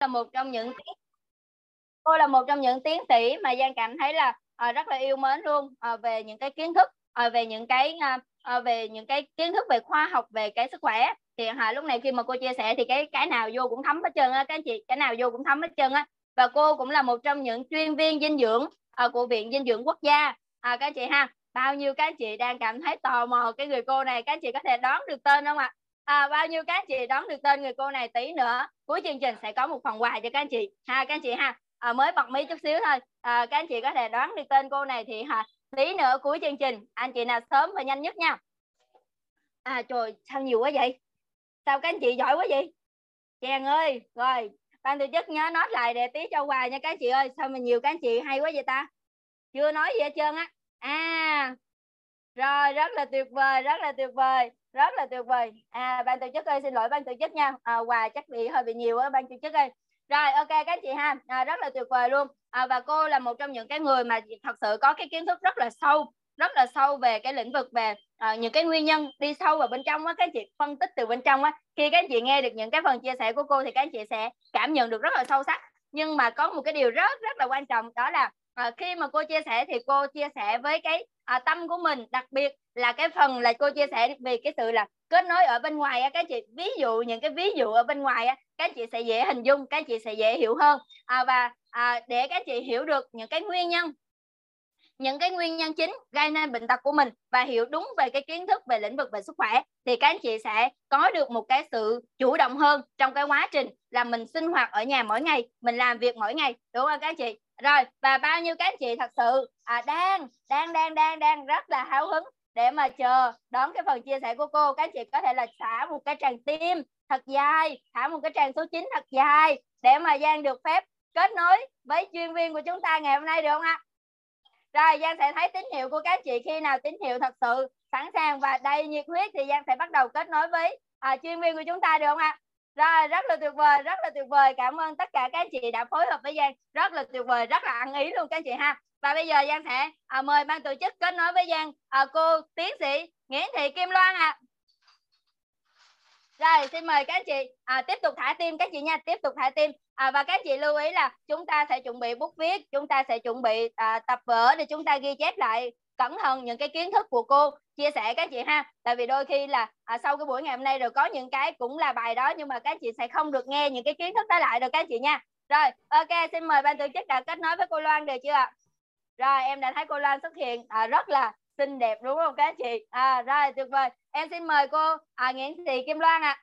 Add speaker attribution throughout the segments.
Speaker 1: là một trong những cô là một trong những tiến sĩ mà Giang cảm thấy là uh, rất là yêu mến luôn uh, về những cái kiến thức uh, về những cái uh, về những cái kiến thức về khoa học về cái sức khỏe. Thì uh, lúc này khi mà cô chia sẻ thì cái cái nào vô cũng thấm hết trơn á các anh chị cái nào vô cũng thấm hết trơn á. Và cô cũng là một trong những chuyên viên dinh dưỡng uh, của viện dinh dưỡng quốc gia. Uh, các anh chị ha bao nhiêu các anh chị đang cảm thấy tò mò cái người cô này các anh chị có thể đoán được tên không ạ? À, bao nhiêu các anh chị đoán được tên người cô này tí nữa. Cuối chương trình sẽ có một phần quà cho các anh chị. Ha các anh chị ha. À, mới bật mí chút xíu thôi. À, các anh chị có thể đoán được tên cô này thì ha tí nữa cuối chương trình anh chị nào sớm và nhanh nhất nha. À trời sao nhiều quá vậy? Sao các anh chị giỏi quá vậy? Chàng ơi rồi ban tổ chức nhớ nói lại để tí cho quà nha các anh chị ơi. Sao mà nhiều các anh chị hay quá vậy ta? Chưa nói gì hết trơn á. À rồi rất là tuyệt vời rất là tuyệt vời rất là tuyệt vời. À ban tổ chức ơi xin lỗi ban tổ chức nha. À, quà chắc bị hơi bị nhiều á ban tổ chức ơi. Rồi ok các anh chị ha. À, rất là tuyệt vời luôn. À, và cô là một trong những cái người mà thật sự có cái kiến thức rất là sâu rất là sâu về cái lĩnh vực về à, những cái nguyên nhân đi sâu vào bên trong á các anh chị phân tích từ bên trong á. Khi các anh chị nghe được những cái phần chia sẻ của cô thì các anh chị sẽ cảm nhận được rất là sâu sắc. Nhưng mà có một cái điều rất rất là quan trọng đó là à, khi mà cô chia sẻ thì cô chia sẻ với cái à, tâm của mình đặc biệt là cái phần là cô chia sẻ về cái sự là kết nối ở bên ngoài á các chị ví dụ những cái ví dụ ở bên ngoài á các chị sẽ dễ hình dung các chị sẽ dễ hiểu hơn. À, và à, để các chị hiểu được những cái nguyên nhân những cái nguyên nhân chính gây nên bệnh tật của mình và hiểu đúng về cái kiến thức về lĩnh vực về sức khỏe thì các anh chị sẽ có được một cái sự chủ động hơn trong cái quá trình là mình sinh hoạt ở nhà mỗi ngày mình làm việc mỗi ngày. Đúng không các anh chị? Rồi và bao nhiêu các anh chị thật sự? À, đang đang đang đang đang rất là háo hứng để mà chờ đón cái phần chia sẻ của cô. Các anh chị có thể là xả một cái tràng tim thật dài thả một cái tràng số 9 thật dài để mà Giang được phép kết nối với chuyên viên của chúng ta ngày hôm nay được không ạ? Rồi Giang sẽ thấy tín hiệu của các chị khi nào tín hiệu thật sự sẵn sàng và đầy nhiệt huyết thì Giang sẽ bắt đầu kết nối với à, chuyên viên của chúng ta được không ạ? Rồi rất là tuyệt vời rất là tuyệt vời cảm ơn tất cả các anh chị đã phối hợp với Giang rất là tuyệt vời rất là ăn ý luôn các anh chị ha và bây giờ Giang sẽ à, mời ban tổ chức kết nối với Giang à, cô tiến sĩ Nguyễn Thị Kim Loan ạ à. Rồi xin mời các anh chị à, tiếp tục thả tim các chị nha, tiếp tục thả tim. À, và các chị lưu ý là chúng ta sẽ chuẩn bị bút viết, chúng ta sẽ chuẩn bị à, tập vở để chúng ta ghi chép lại cẩn thận những cái kiến thức của cô chia sẻ các chị ha. Tại vì đôi khi là à, sau cái buổi ngày hôm nay rồi có những cái cũng là bài đó nhưng mà các chị sẽ không được nghe những cái kiến thức đó lại được các chị nha. Rồi, ok, xin mời ban tổ chức đã kết nối với cô Loan được chưa ạ? Rồi, em đã thấy cô Loan xuất hiện à, rất là xinh đẹp đúng không các chị à rồi tuyệt vời em xin mời cô à, Nguyễn Thị Kim Loan ạ à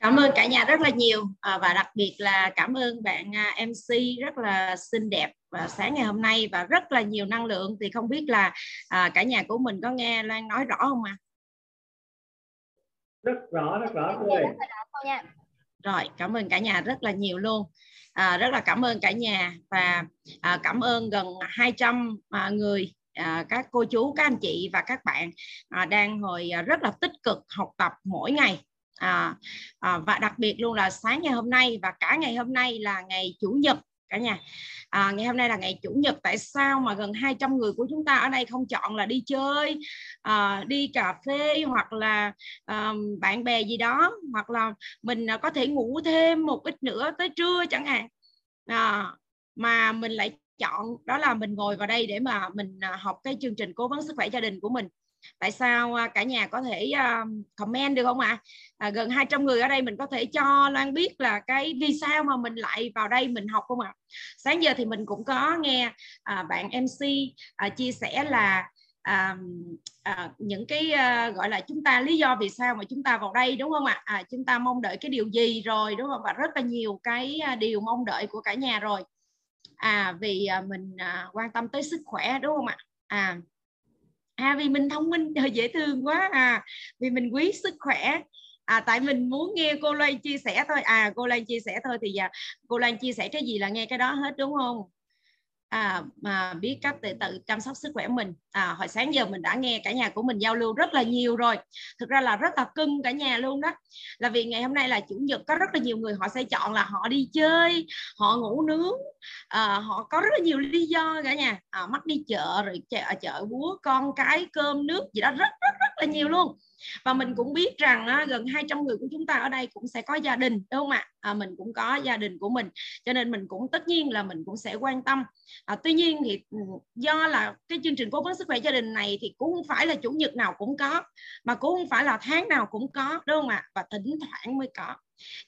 Speaker 2: cảm ơn cả nhà rất là nhiều à, và đặc biệt là cảm ơn bạn à, MC rất là xinh đẹp và sáng ngày hôm nay và rất là nhiều năng lượng thì không biết là à, cả nhà của mình có nghe Loan nói rõ không ạ? À?
Speaker 3: rất rõ rất rõ cô ơi.
Speaker 2: Rồi cảm ơn cả nhà rất là nhiều luôn à, rất là cảm ơn cả nhà và à, cảm ơn gần 200 à, người à, các cô chú các anh chị và các bạn à, đang hồi à, rất là tích cực học tập mỗi ngày à, à, và đặc biệt luôn là sáng ngày hôm nay và cả ngày hôm nay là ngày chủ nhật cả nhà. À, ngày hôm nay là ngày chủ nhật tại sao mà gần 200 người của chúng ta ở đây không chọn là đi chơi à, đi cà phê hoặc là à, bạn bè gì đó hoặc là mình à, có thể ngủ thêm một ít nữa tới trưa chẳng hạn. À, mà mình lại chọn đó là mình ngồi vào đây để mà mình à, học cái chương trình cố vấn sức khỏe gia đình của mình tại sao à, cả nhà có thể à, comment được không ạ à? à, gần 200 người ở đây mình có thể cho Loan biết là cái vì sao mà mình lại vào đây mình học không ạ à? sáng giờ thì mình cũng có nghe à, bạn MC à, chia sẻ là à, à, những cái à, gọi là chúng ta lý do vì sao mà chúng ta vào đây đúng không ạ à? chúng ta mong đợi cái điều gì rồi đúng không và rất là nhiều cái à, điều mong đợi của cả nhà rồi à vì à, mình à, quan tâm tới sức khỏe đúng không ạ à à vì mình thông minh, dễ thương quá à. Vì mình quý sức khỏe. À tại mình muốn nghe cô Loan chia sẻ thôi. À cô Loan chia sẻ thôi thì giờ cô Loan chia sẻ cái gì là nghe cái đó hết, đúng không? À, mà biết cách tự tự chăm sóc sức khỏe mình. À, hồi sáng giờ mình đã nghe cả nhà của mình giao lưu rất là nhiều rồi. Thực ra là rất là cưng cả nhà luôn đó. Là vì ngày hôm nay là chủ nhật có rất là nhiều người họ sẽ chọn là họ đi chơi họ ngủ nướng. À, họ có rất là nhiều lý do cả nhà. À, mắc đi chợ rồi chợ, chợ búa con cái cơm nước gì đó rất rất rất là nhiều luôn và mình cũng biết rằng á, gần 200 người của chúng ta ở đây cũng sẽ có gia đình đúng không ạ? À, mình cũng có gia đình của mình cho nên mình cũng tất nhiên là mình cũng sẽ quan tâm. À, tuy nhiên thì ừ, do là cái chương trình cố vấn sức khỏe gia đình này thì cũng không phải là chủ nhật nào cũng có mà cũng không phải là tháng nào cũng có đúng không ạ? Và thỉnh thoảng mới có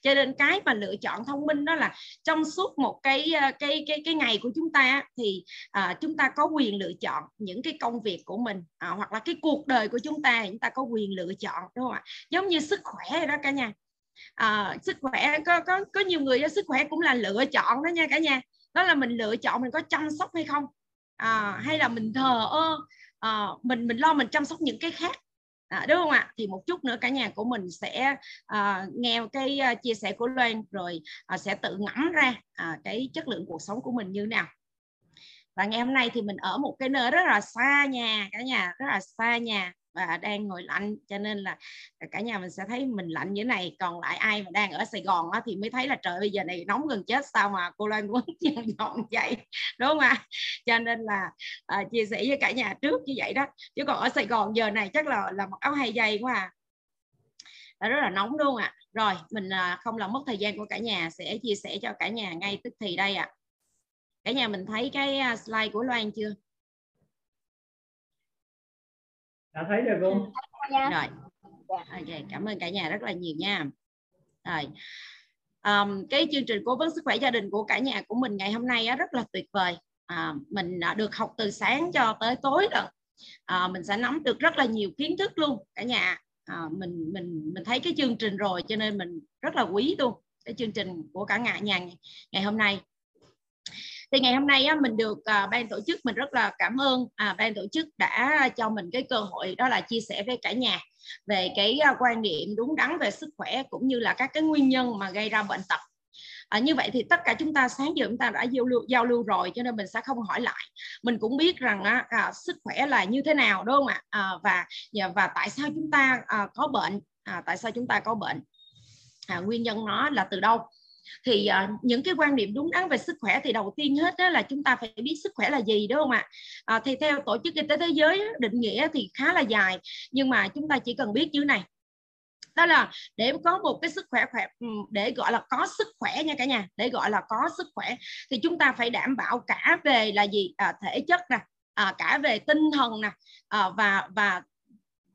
Speaker 2: cho nên cái mà lựa chọn thông minh đó là trong suốt một cái ờ, cái cái cái ngày của chúng ta thì à, chúng ta có quyền lựa chọn những cái công việc của mình à, hoặc là cái cuộc đời của chúng ta chúng ta có quyền lựa chọn đúng không ạ? Giống như sức khỏe đó cả nhà. À, sức khỏe có có có nhiều người sức khỏe cũng là lựa chọn đó nha cả nhà. Đó là mình lựa chọn mình có chăm sóc hay không? À, hay là mình thờ ơ? À, mình mình lo mình chăm sóc những cái khác? À, đúng không ạ? Thì một chút nữa cả nhà của mình sẽ à, nghe cái uh, chia sẻ của Loan rồi à, sẽ tự ngẫm ra à, cái chất lượng cuộc sống của mình như nào. Và ngày hôm nay thì mình ở một cái nơi rất là xa nhà cả nhà rất là xa nhà và đang ngồi lạnh cho nên là cả nhà mình sẽ thấy mình lạnh như thế này. Còn lại ai mà đang ở Sài Gòn á, thì mới thấy là trời bây giờ này nóng gần chết sao mà cô Loan muốn dọn dọn vậy đúng không ạ? Cho nên là à, chia sẻ với cả nhà trước như vậy đó. Chứ còn ở Sài Gòn giờ này chắc là là một áo hay dày quá à. Là rất là nóng luôn ạ? À. rồi mình à, không làm mất thời gian của cả nhà sẽ chia sẻ cho cả nhà ngay tức thì đây ạ. À. cả nhà mình thấy cái à, slide của Loan chưa?
Speaker 3: Đã thấy được không
Speaker 2: rồi. Ok cảm ơn cả nhà rất là nhiều nha. Rồi. Um, cái chương trình cố vấn sức khỏe gia đình của cả nhà của mình ngày hôm nay á, rất là tuyệt vời. À, mình được học từ sáng cho tới tối rồi. À, mình sẽ nắm được rất là nhiều kiến thức luôn cả nhà. À, mình mình mình thấy cái chương trình rồi cho nên mình rất là quý luôn cái chương trình của cả nhà nhà ngày hôm nay thì ngày hôm nay á, mình được à, ban tổ chức mình rất là cảm ơn à, ban tổ chức đã cho mình cái cơ hội đó là chia sẻ với cả nhà về cái à, quan niệm đúng đắn về sức khỏe cũng như là các cái nguyên nhân mà gây ra bệnh tật. À, như vậy thì tất cả chúng ta sáng giờ chúng ta đã giao lưu giao lưu rồi cho nên mình sẽ không hỏi lại. Mình cũng biết rằng á, à, sức khỏe là như thế nào đúng không ạ? À, và và tại sao chúng ta à, có bệnh? À, tại sao chúng ta có bệnh? À, nguyên nhân nó là từ đâu? Thì uh, những cái quan điểm đúng đắn về sức khỏe thì đầu tiên hết đó là chúng ta phải biết sức khỏe là gì đúng không ạ? À, thì theo tổ chức y tế thế giới định nghĩa thì khá là dài nhưng mà chúng ta chỉ cần biết như này. Đó là để có một cái sức khỏe khỏe ừ, để gọi là có sức khỏe nha cả nhà để gọi là có sức khỏe thì chúng ta phải đảm bảo cả về là gì? À, thể chất nè à, cả về tinh thần nè à, và và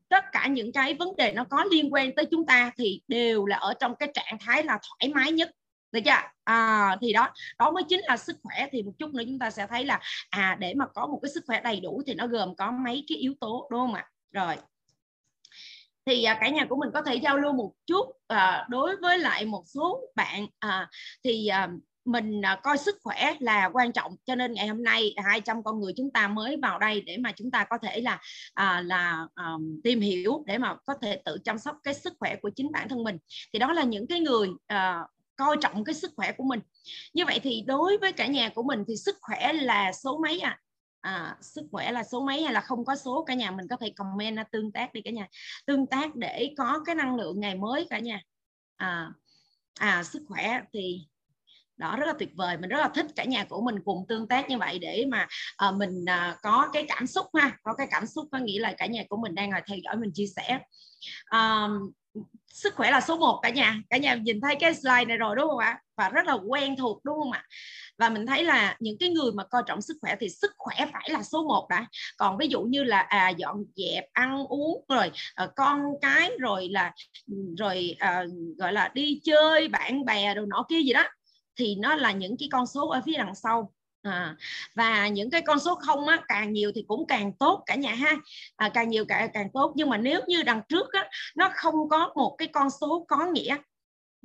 Speaker 2: tất cả những cái vấn đề nó có liên quan tới chúng ta thì đều là ở trong cái trạng thái là thoải mái nhất được chưa? À, thì đó đó mới chính là sức khỏe. Thì một chút nữa chúng ta sẽ thấy là à để mà có một cái sức khỏe đầy đủ thì nó gồm có mấy cái yếu tố đúng không ạ? Rồi. Thì à, cả nhà của mình có thể giao lưu một chút à, đối với lại một số bạn à, thì à, mình à, coi sức khỏe là quan trọng. Cho nên ngày hôm nay 200 con người chúng ta mới vào đây để mà chúng ta có thể là à, là um, tìm hiểu để mà có thể tự chăm sóc cái sức khỏe của chính bản thân mình. Thì đó là những cái người à, coi trọng cái sức khỏe của mình. Như vậy thì đối với cả nhà của mình thì sức khỏe là số mấy à à, sức khỏe là số mấy hay là không có số? Cả nhà mình có thể comment tương tác đi cả nhà. Tương tác để có cái năng lượng ngày mới cả nhà. À, à sức khỏe thì đó rất là tuyệt vời. Mình rất là thích cả nhà của mình cùng tương tác như vậy để mà à, mình à, có cái cảm xúc ha. Có cái cảm xúc có nghĩa là cả nhà của mình đang ngồi theo dõi mình chia sẻ. À, sức khỏe là số 1 cả nhà. Cả nhà nhìn thấy cái slide này rồi đúng không ạ? Và rất là quen thuộc đúng không ạ? Và mình thấy là những cái người mà coi trọng sức khỏe thì sức khỏe phải là số 1 đã. Còn ví dụ như là à, dọn dẹp ăn uống rồi à, con cái rồi là rồi à, gọi là đi chơi bạn bè đồ nọ kia gì đó thì nó là những cái con số ở phía đằng sau à, và những cái con số không á, càng nhiều thì cũng càng tốt cả nhà ha. À, càng nhiều càng càng tốt. Nhưng mà nếu như đằng trước á, nó không có một cái con số có nghĩa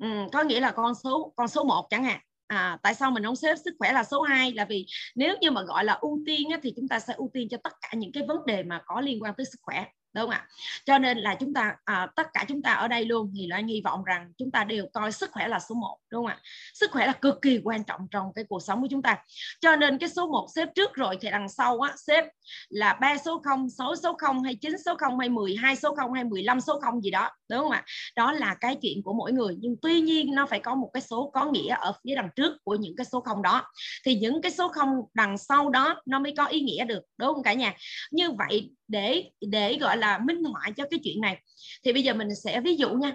Speaker 2: ừ, có nghĩa là con số con số 1 chẳng hạn. À, tại sao mình không xếp sức khỏe là số 2 là vì nếu như mà gọi là ưu tiên á, thì chúng ta sẽ ưu tiên cho tất cả những cái vấn đề mà có liên quan tới sức khỏe đúng không ạ? Cho nên là chúng ta à, tất cả chúng ta ở đây luôn thì lại hy vọng rằng chúng ta đều coi sức khỏe là số 1 đúng không ạ? Sức khỏe là cực kỳ quan trọng trong cái cuộc sống của chúng ta. Cho nên cái số 1 xếp trước rồi thì đằng sau á xếp là ba số 0 6 số 0 hay 9 số 0 hay 12 số 0 hay 15 số 0 gì đó đúng không ạ? Đó là cái chuyện của mỗi người. Nhưng tuy nhiên nó phải có một cái số có nghĩa ở phía đằng trước của những cái số 0 đó. Thì những cái số 0 đằng sau đó nó mới có ý nghĩa được đúng không cả nhà? Như vậy để để gọi là minh họa cho cái chuyện này. Thì bây giờ mình sẽ ví dụ nha.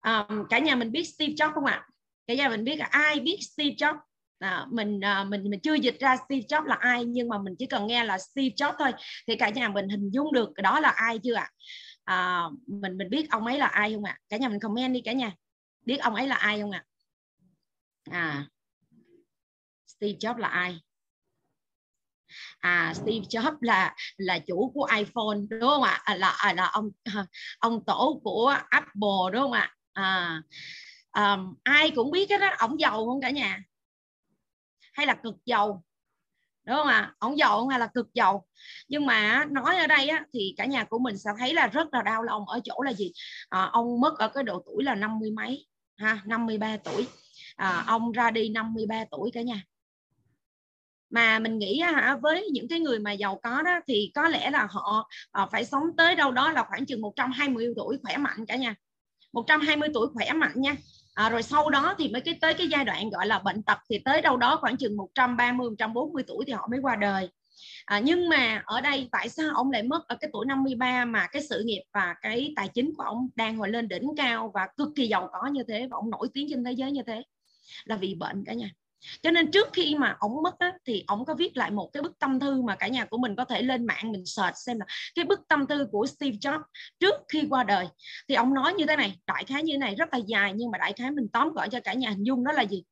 Speaker 2: À, cả nhà mình biết Steve Jobs không ạ? Cả nhà mình biết là ai biết Steve Jobs? À, mình à, mình mình chưa dịch ra Steve Jobs là ai nhưng mà mình chỉ cần nghe là Steve Jobs thôi. Thì cả nhà mình hình dung được đó là ai chưa ạ? À, mình mình biết ông ấy là ai không ạ? Cả nhà mình comment đi cả nhà. Biết ông ấy là ai không ạ? À Steve Jobs là ai? À Steve Jobs là là chủ của iPhone đúng không ạ? À, là à, là ông ông tổ của Apple đúng không ạ? À, um, ai cũng biết cái đó ông giàu không cả nhà. Hay là cực giàu đúng không ạ? À? ông giàu không hay là cực giàu? Nhưng mà nói ở đây á, thì cả nhà của mình sẽ thấy là rất là đau lòng ở chỗ là gì? À, ông mất ở cái độ tuổi là năm mươi mấy ha 53 tuổi. À, ông ra đi 53 tuổi cả nhà mà mình nghĩ hả với những cái người mà giàu có đó thì có lẽ là họ ờ, phải sống tới đâu đó là khoảng chừng 120 tuổi khỏe mạnh cả nhà 120 tuổi khỏe mạnh nha. À, rồi sau đó thì mới cái tới cái giai đoạn gọi là bệnh tật thì tới đâu đó khoảng chừng 130 140 tuổi thì họ mới qua đời. À, nhưng mà ở đây tại sao ông lại mất ở cái tuổi 53 mà cái sự nghiệp và cái tài chính của ông đang hồi lên đỉnh cao và cực kỳ giàu có như thế và ông nổi tiếng trên thế giới như thế? Là vì bệnh cả nhà cho nên trước khi mà ông mất á, thì ông có viết lại một cái bức tâm thư mà cả nhà của mình có thể lên mạng mình search xem là cái bức tâm thư của Steve Jobs trước khi qua đời. Thì ông nói như thế này đại khái như thế này rất là dài nhưng mà đại khái mình tóm gọn cho cả nhà hình dung đó là gì?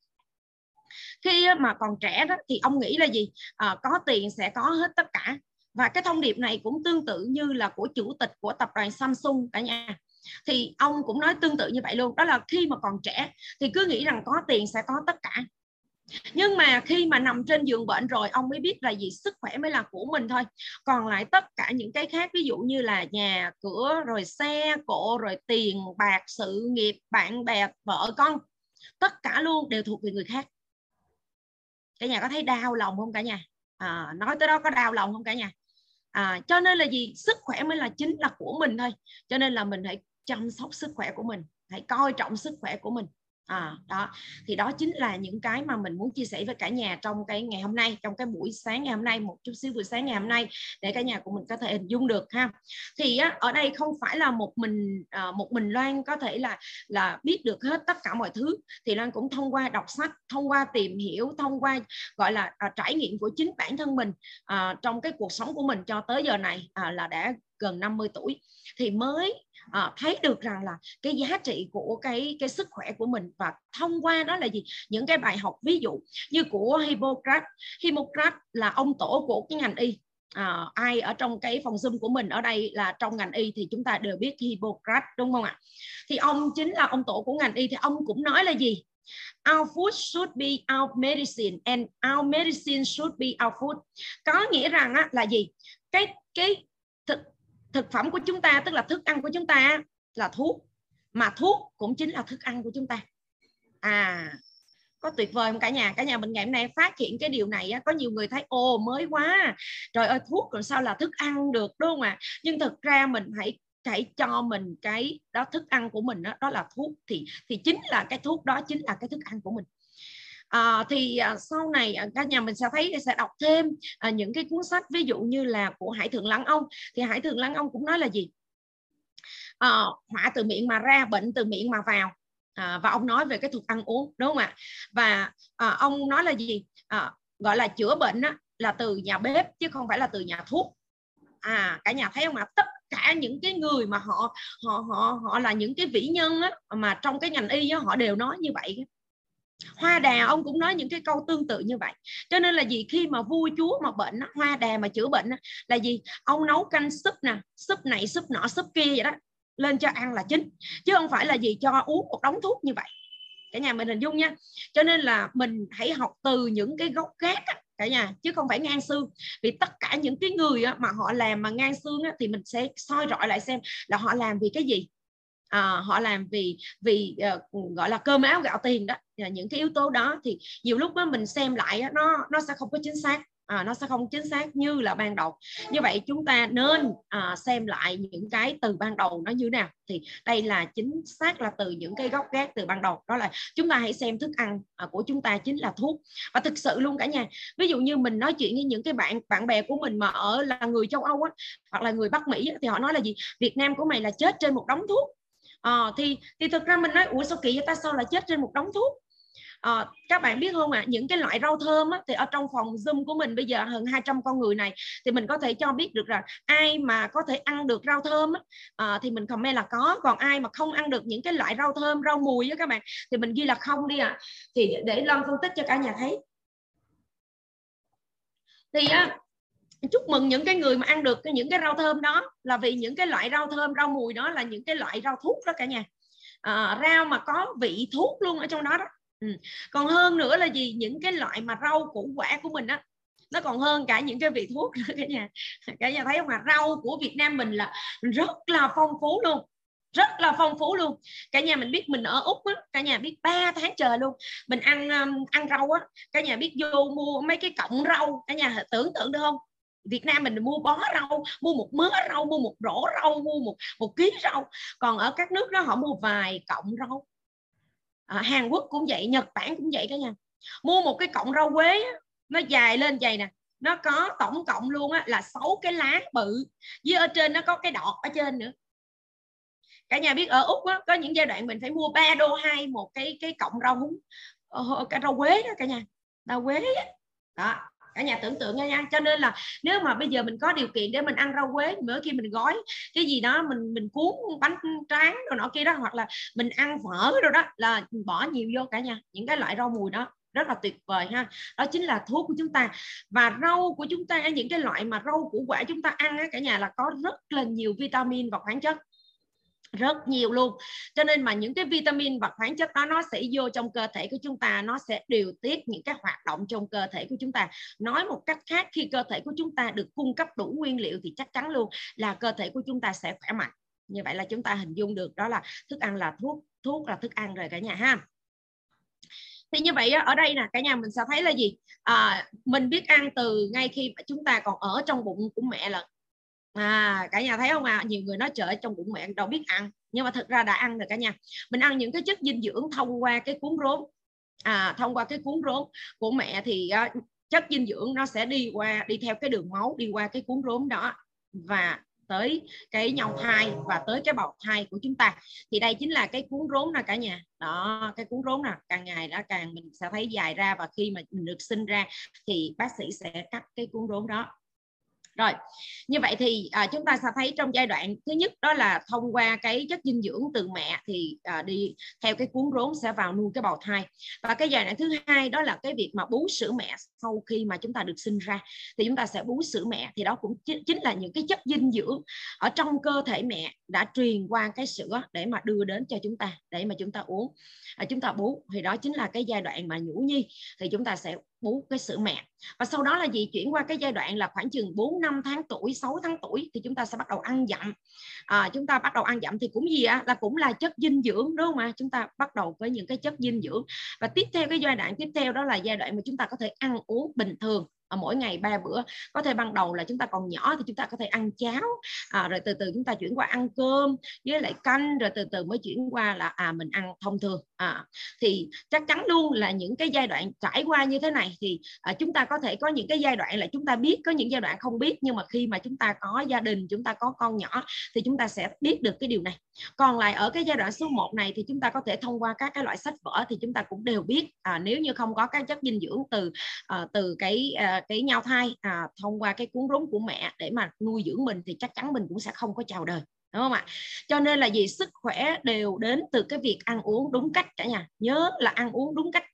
Speaker 2: Khi mà còn trẻ đó thì ông nghĩ là gì? À, có tiền sẽ có hết tất cả. Và cái thông điệp này cũng tương tự như là của chủ tịch của tập đoàn Samsung cả nhà. Thì ông cũng nói tương tự như vậy luôn đó là khi mà còn trẻ thì cứ nghĩ rằng có tiền sẽ có tất cả nhưng mà khi mà nằm trên giường bệnh rồi ông mới biết là gì sức khỏe mới là của mình thôi. Còn lại tất cả những cái khác ví dụ như là nhà cửa rồi xe cộ rồi tiền bạc sự nghiệp bạn bè vợ con tất cả luôn đều thuộc về người khác. Cả nhà có thấy đau lòng không cả nhà? À, nói tới đó có đau lòng không cả nhà? À, cho nên là gì sức khỏe mới là chính là của mình thôi. Cho nên là mình hãy chăm sóc sức khỏe của mình hãy coi trọng sức khỏe của mình à, đó. Thì đó chính là những cái mà mình muốn chia sẻ với cả nhà trong cái ngày hôm nay trong cái buổi sáng ngày hôm nay một chút xíu buổi sáng ngày hôm nay để cả nhà của mình có thể hình dung được ha. Thì á, ở đây không phải là một mình à, một mình Loan có thể là là biết được hết tất cả mọi thứ. Thì Loan cũng thông qua đọc sách thông qua tìm hiểu thông qua gọi là à, trải nghiệm của chính bản thân mình à, trong cái cuộc sống của mình cho tới giờ này à, là đã gần 50 tuổi. Thì mới à, thấy được rằng là cái giá trị của cái cái sức khỏe của mình và thông qua đó là gì? Những cái bài học ví dụ như của Hippocrates. Hippocrates là ông tổ của cái ngành y. À, ai ở trong cái phòng zoom của mình ở đây là trong ngành y thì chúng ta đều biết Hippocrates đúng không ạ? Thì ông chính là ông tổ của ngành y thì ông cũng nói là gì? Our food should be our medicine and our medicine should be our food. Có nghĩa rằng á, là gì? Cái cái thực thực phẩm của chúng ta tức là thức ăn của chúng ta là thuốc mà thuốc cũng chính là thức ăn của chúng ta. À có tuyệt vời không cả nhà? Cả nhà mình ngày hôm nay phát hiện cái điều này á, có nhiều người thấy ồ mới quá. Trời ơi thuốc còn sao là thức ăn được đúng không ạ? À? nhưng thực ra mình hãy hãy cho mình cái đó thức ăn của mình đó, đó là thuốc thì thì chính là cái thuốc đó chính là cái thức ăn của mình à, thì à, sau này à, các nhà mình sẽ thấy sẽ đọc thêm à, những cái cuốn sách ví dụ như là của Hải Thượng Lăng Ông. Thì Hải Thượng Lăng Ông cũng nói là gì? À, họa từ miệng mà ra bệnh từ miệng mà vào. À, và ông nói về cái thuật ăn uống đúng không ạ? Và à, ông nói là gì? À, gọi là chữa bệnh á, là từ nhà bếp chứ không phải là từ nhà thuốc. À cả nhà thấy không ạ? Tất cả những cái người mà họ họ họ họ là những cái vĩ nhân á, mà trong cái ngành y á, họ đều nói như vậy hoa đà, ông cũng nói những cái câu tương tự như vậy. Cho nên là gì? Khi mà vua chúa mà bệnh hoa đà mà chữa bệnh là gì? Ông nấu canh súp nè, súp này, súp nọ, súp kia vậy đó, lên cho ăn là chính. Chứ không phải là gì? Cho uống một đống thuốc như vậy. Cả nhà mình hình dung nha. Cho nên là mình hãy học từ những cái gốc gác cả nhà, chứ không phải ngang xương. Vì tất cả những cái người mà họ làm mà ngang xương á, thì mình sẽ soi rọi lại xem là họ làm vì cái gì à, họ làm vì vì uh, gọi là cơm áo gạo tiền đó. Những cái yếu tố đó thì nhiều lúc đó mình xem lại nó nó sẽ không có chính xác. À, nó sẽ không chính xác như là ban đầu. Như vậy chúng ta nên à, xem lại những cái từ ban đầu nó như nào. Thì đây là chính xác là từ những cái gốc gác từ ban đầu. Đó là chúng ta hãy xem thức ăn à, của chúng ta chính là thuốc. Và thực sự luôn cả nhà ví dụ như mình nói chuyện với những cái bạn bạn bè của mình mà ở là người châu Âu á hoặc là người Bắc Mỹ á, thì họ nói là gì? Việt Nam của mày là chết trên một đống thuốc à, thì thì thực ra mình nói ủa sao kỳ vậy ta? Sao là chết trên một đống thuốc? À, các bạn biết không ạ? À, những cái loại rau thơm á, thì ở trong phòng zoom của mình bây giờ hơn 200 con người này thì mình có thể cho biết được rằng ai mà có thể ăn được rau thơm á, à, thì mình comment là có. Còn ai mà không ăn được những cái loại rau thơm rau mùi á các bạn thì mình ghi là không đi ạ. À. thì để Long phân tích cho cả nhà thấy. Thì á chúc mừng những cái người mà ăn được những cái rau thơm đó. Là vì những cái loại rau thơm rau mùi đó là những cái loại rau thuốc đó cả nhà. À, rau mà có vị thuốc luôn ở trong đó đó. Ừ. còn hơn nữa là gì? Những cái loại mà rau củ quả của mình á nó còn hơn cả những cái vị thuốc nữa cả nhà. Cả nhà thấy không ạ? Rau của Việt Nam mình là rất là phong phú luôn. Rất là phong phú luôn. Cả nhà mình biết mình ở úc á cả nhà biết 3 tháng trời luôn. Mình ăn um, ăn rau á cả nhà biết vô mua mấy cái cọng rau. Cả nhà tưởng tượng được không? Việt Nam mình mua bó rau mua một mớ rau mua một rổ rau mua một một ký rau. Còn ở các nước đó họ mua vài cọng rau. À, Hàn Quốc cũng vậy Nhật Bản cũng vậy cả nhà mua một cái cọng rau quế nó dài lên vậy nè nó có tổng cộng luôn á là sáu cái lá bự với ở trên nó có cái đọt ở trên nữa. Cả nhà biết ở úc á, có những giai đoạn mình phải mua 3 đô hai một cái cái cọng rau húng ờ, cái rau quế đó cả nhà. Rau quế đó cả nhà tưởng tượng nha cho nên là nếu mà bây giờ mình có điều kiện để mình ăn rau quế mỗi khi mình gói cái gì đó mình mình cuốn bánh tráng rồi nọ kia đó hoặc là mình ăn phở rồi đó là bỏ nhiều vô cả nhà. Những cái loại rau mùi đó rất là tuyệt vời ha. Đó chính là thuốc của chúng ta. Và rau của chúng ta những cái loại mà rau củ quả chúng ta ăn á, cả nhà là có rất là nhiều vitamin và khoáng chất rất nhiều luôn. Cho nên mà những cái vitamin và khoáng chất đó nó sẽ vô trong cơ thể của chúng ta nó sẽ điều tiết những cái hoạt động trong cơ thể của chúng ta. Nói một cách khác khi cơ thể của chúng ta được cung cấp đủ nguyên liệu thì chắc chắn luôn là cơ thể của chúng ta sẽ khỏe mạnh. Như vậy là chúng ta hình dung được đó là thức ăn là thuốc thuốc là thức ăn rồi cả nhà ha. Thì như vậy ở đây nè cả nhà mình sẽ thấy là gì? À, mình biết ăn từ ngay khi chúng ta còn ở trong bụng của mẹ là à cả nhà thấy không à? Nhiều người nói trời trong bụng mẹ đâu biết ăn. Nhưng mà thực ra đã ăn rồi cả nhà. Mình ăn những cái chất dinh dưỡng thông qua cái cuốn rốn. À thông qua cái cuốn rốn của mẹ thì uh, chất dinh dưỡng nó sẽ đi qua đi theo cái đường máu đi qua cái cuốn rốn đó và tới cái nhau thai và tới cái bào thai của chúng ta. Thì đây chính là cái cuốn rốn nè cả nhà. Đó cái cuốn rốn nè. Càng ngày đã càng mình sẽ thấy dài ra và khi mà mình được sinh ra thì bác sĩ sẽ cắt cái cuốn rốn đó rồi như vậy thì à, chúng ta sẽ thấy trong giai đoạn thứ nhất đó là thông qua cái chất dinh dưỡng từ mẹ thì à, đi theo cái cuốn rốn sẽ vào nuôi cái bào thai. Và cái giai đoạn thứ hai đó là cái việc mà bú sữa mẹ sau khi mà chúng ta được sinh ra. Thì chúng ta sẽ bú sữa mẹ thì đó cũng chính, chính là những cái chất dinh dưỡng ở trong cơ thể mẹ đã truyền qua cái sữa để mà đưa đến cho chúng ta để mà chúng ta uống. À, chúng ta bú thì đó chính là cái giai đoạn mà nhũ nhi. Thì chúng ta sẽ bú cái sữa mẹ. Và sau đó là gì chuyển qua cái giai đoạn là khoảng chừng 4 năm tháng tuổi 6 tháng tuổi thì chúng ta sẽ bắt đầu ăn dặm. À, chúng ta bắt đầu ăn dặm thì cũng gì á là cũng là chất dinh dưỡng đúng không ạ? Chúng ta bắt đầu với những cái chất dinh dưỡng. Và tiếp theo cái giai đoạn tiếp theo đó là giai đoạn mà chúng ta có thể ăn uống bình thường mỗi ngày ba bữa có thể ban đầu là chúng ta còn nhỏ thì chúng ta có thể ăn cháo à, rồi từ từ chúng ta chuyển qua ăn cơm với lại canh rồi từ từ mới chuyển qua là à mình ăn thông thường à, thì chắc chắn luôn là những cái giai đoạn trải qua như thế này thì à, chúng ta có thể có những cái giai đoạn là chúng ta biết có những giai đoạn không biết nhưng mà khi mà chúng ta có gia đình chúng ta có con nhỏ thì chúng ta sẽ biết được cái điều này còn lại ở cái giai đoạn số 1 này thì chúng ta có thể thông qua các cái loại sách vở thì chúng ta cũng đều biết à, nếu như không có các chất dinh dưỡng từ à, từ cái à, cái nhau thai à, thông qua cái cuốn rốn của mẹ để mà nuôi dưỡng mình thì chắc chắn mình cũng sẽ không có chào đời đúng không ạ? Cho nên là gì sức khỏe đều đến từ cái việc ăn uống đúng cách cả nhà. Nhớ là ăn uống đúng cách.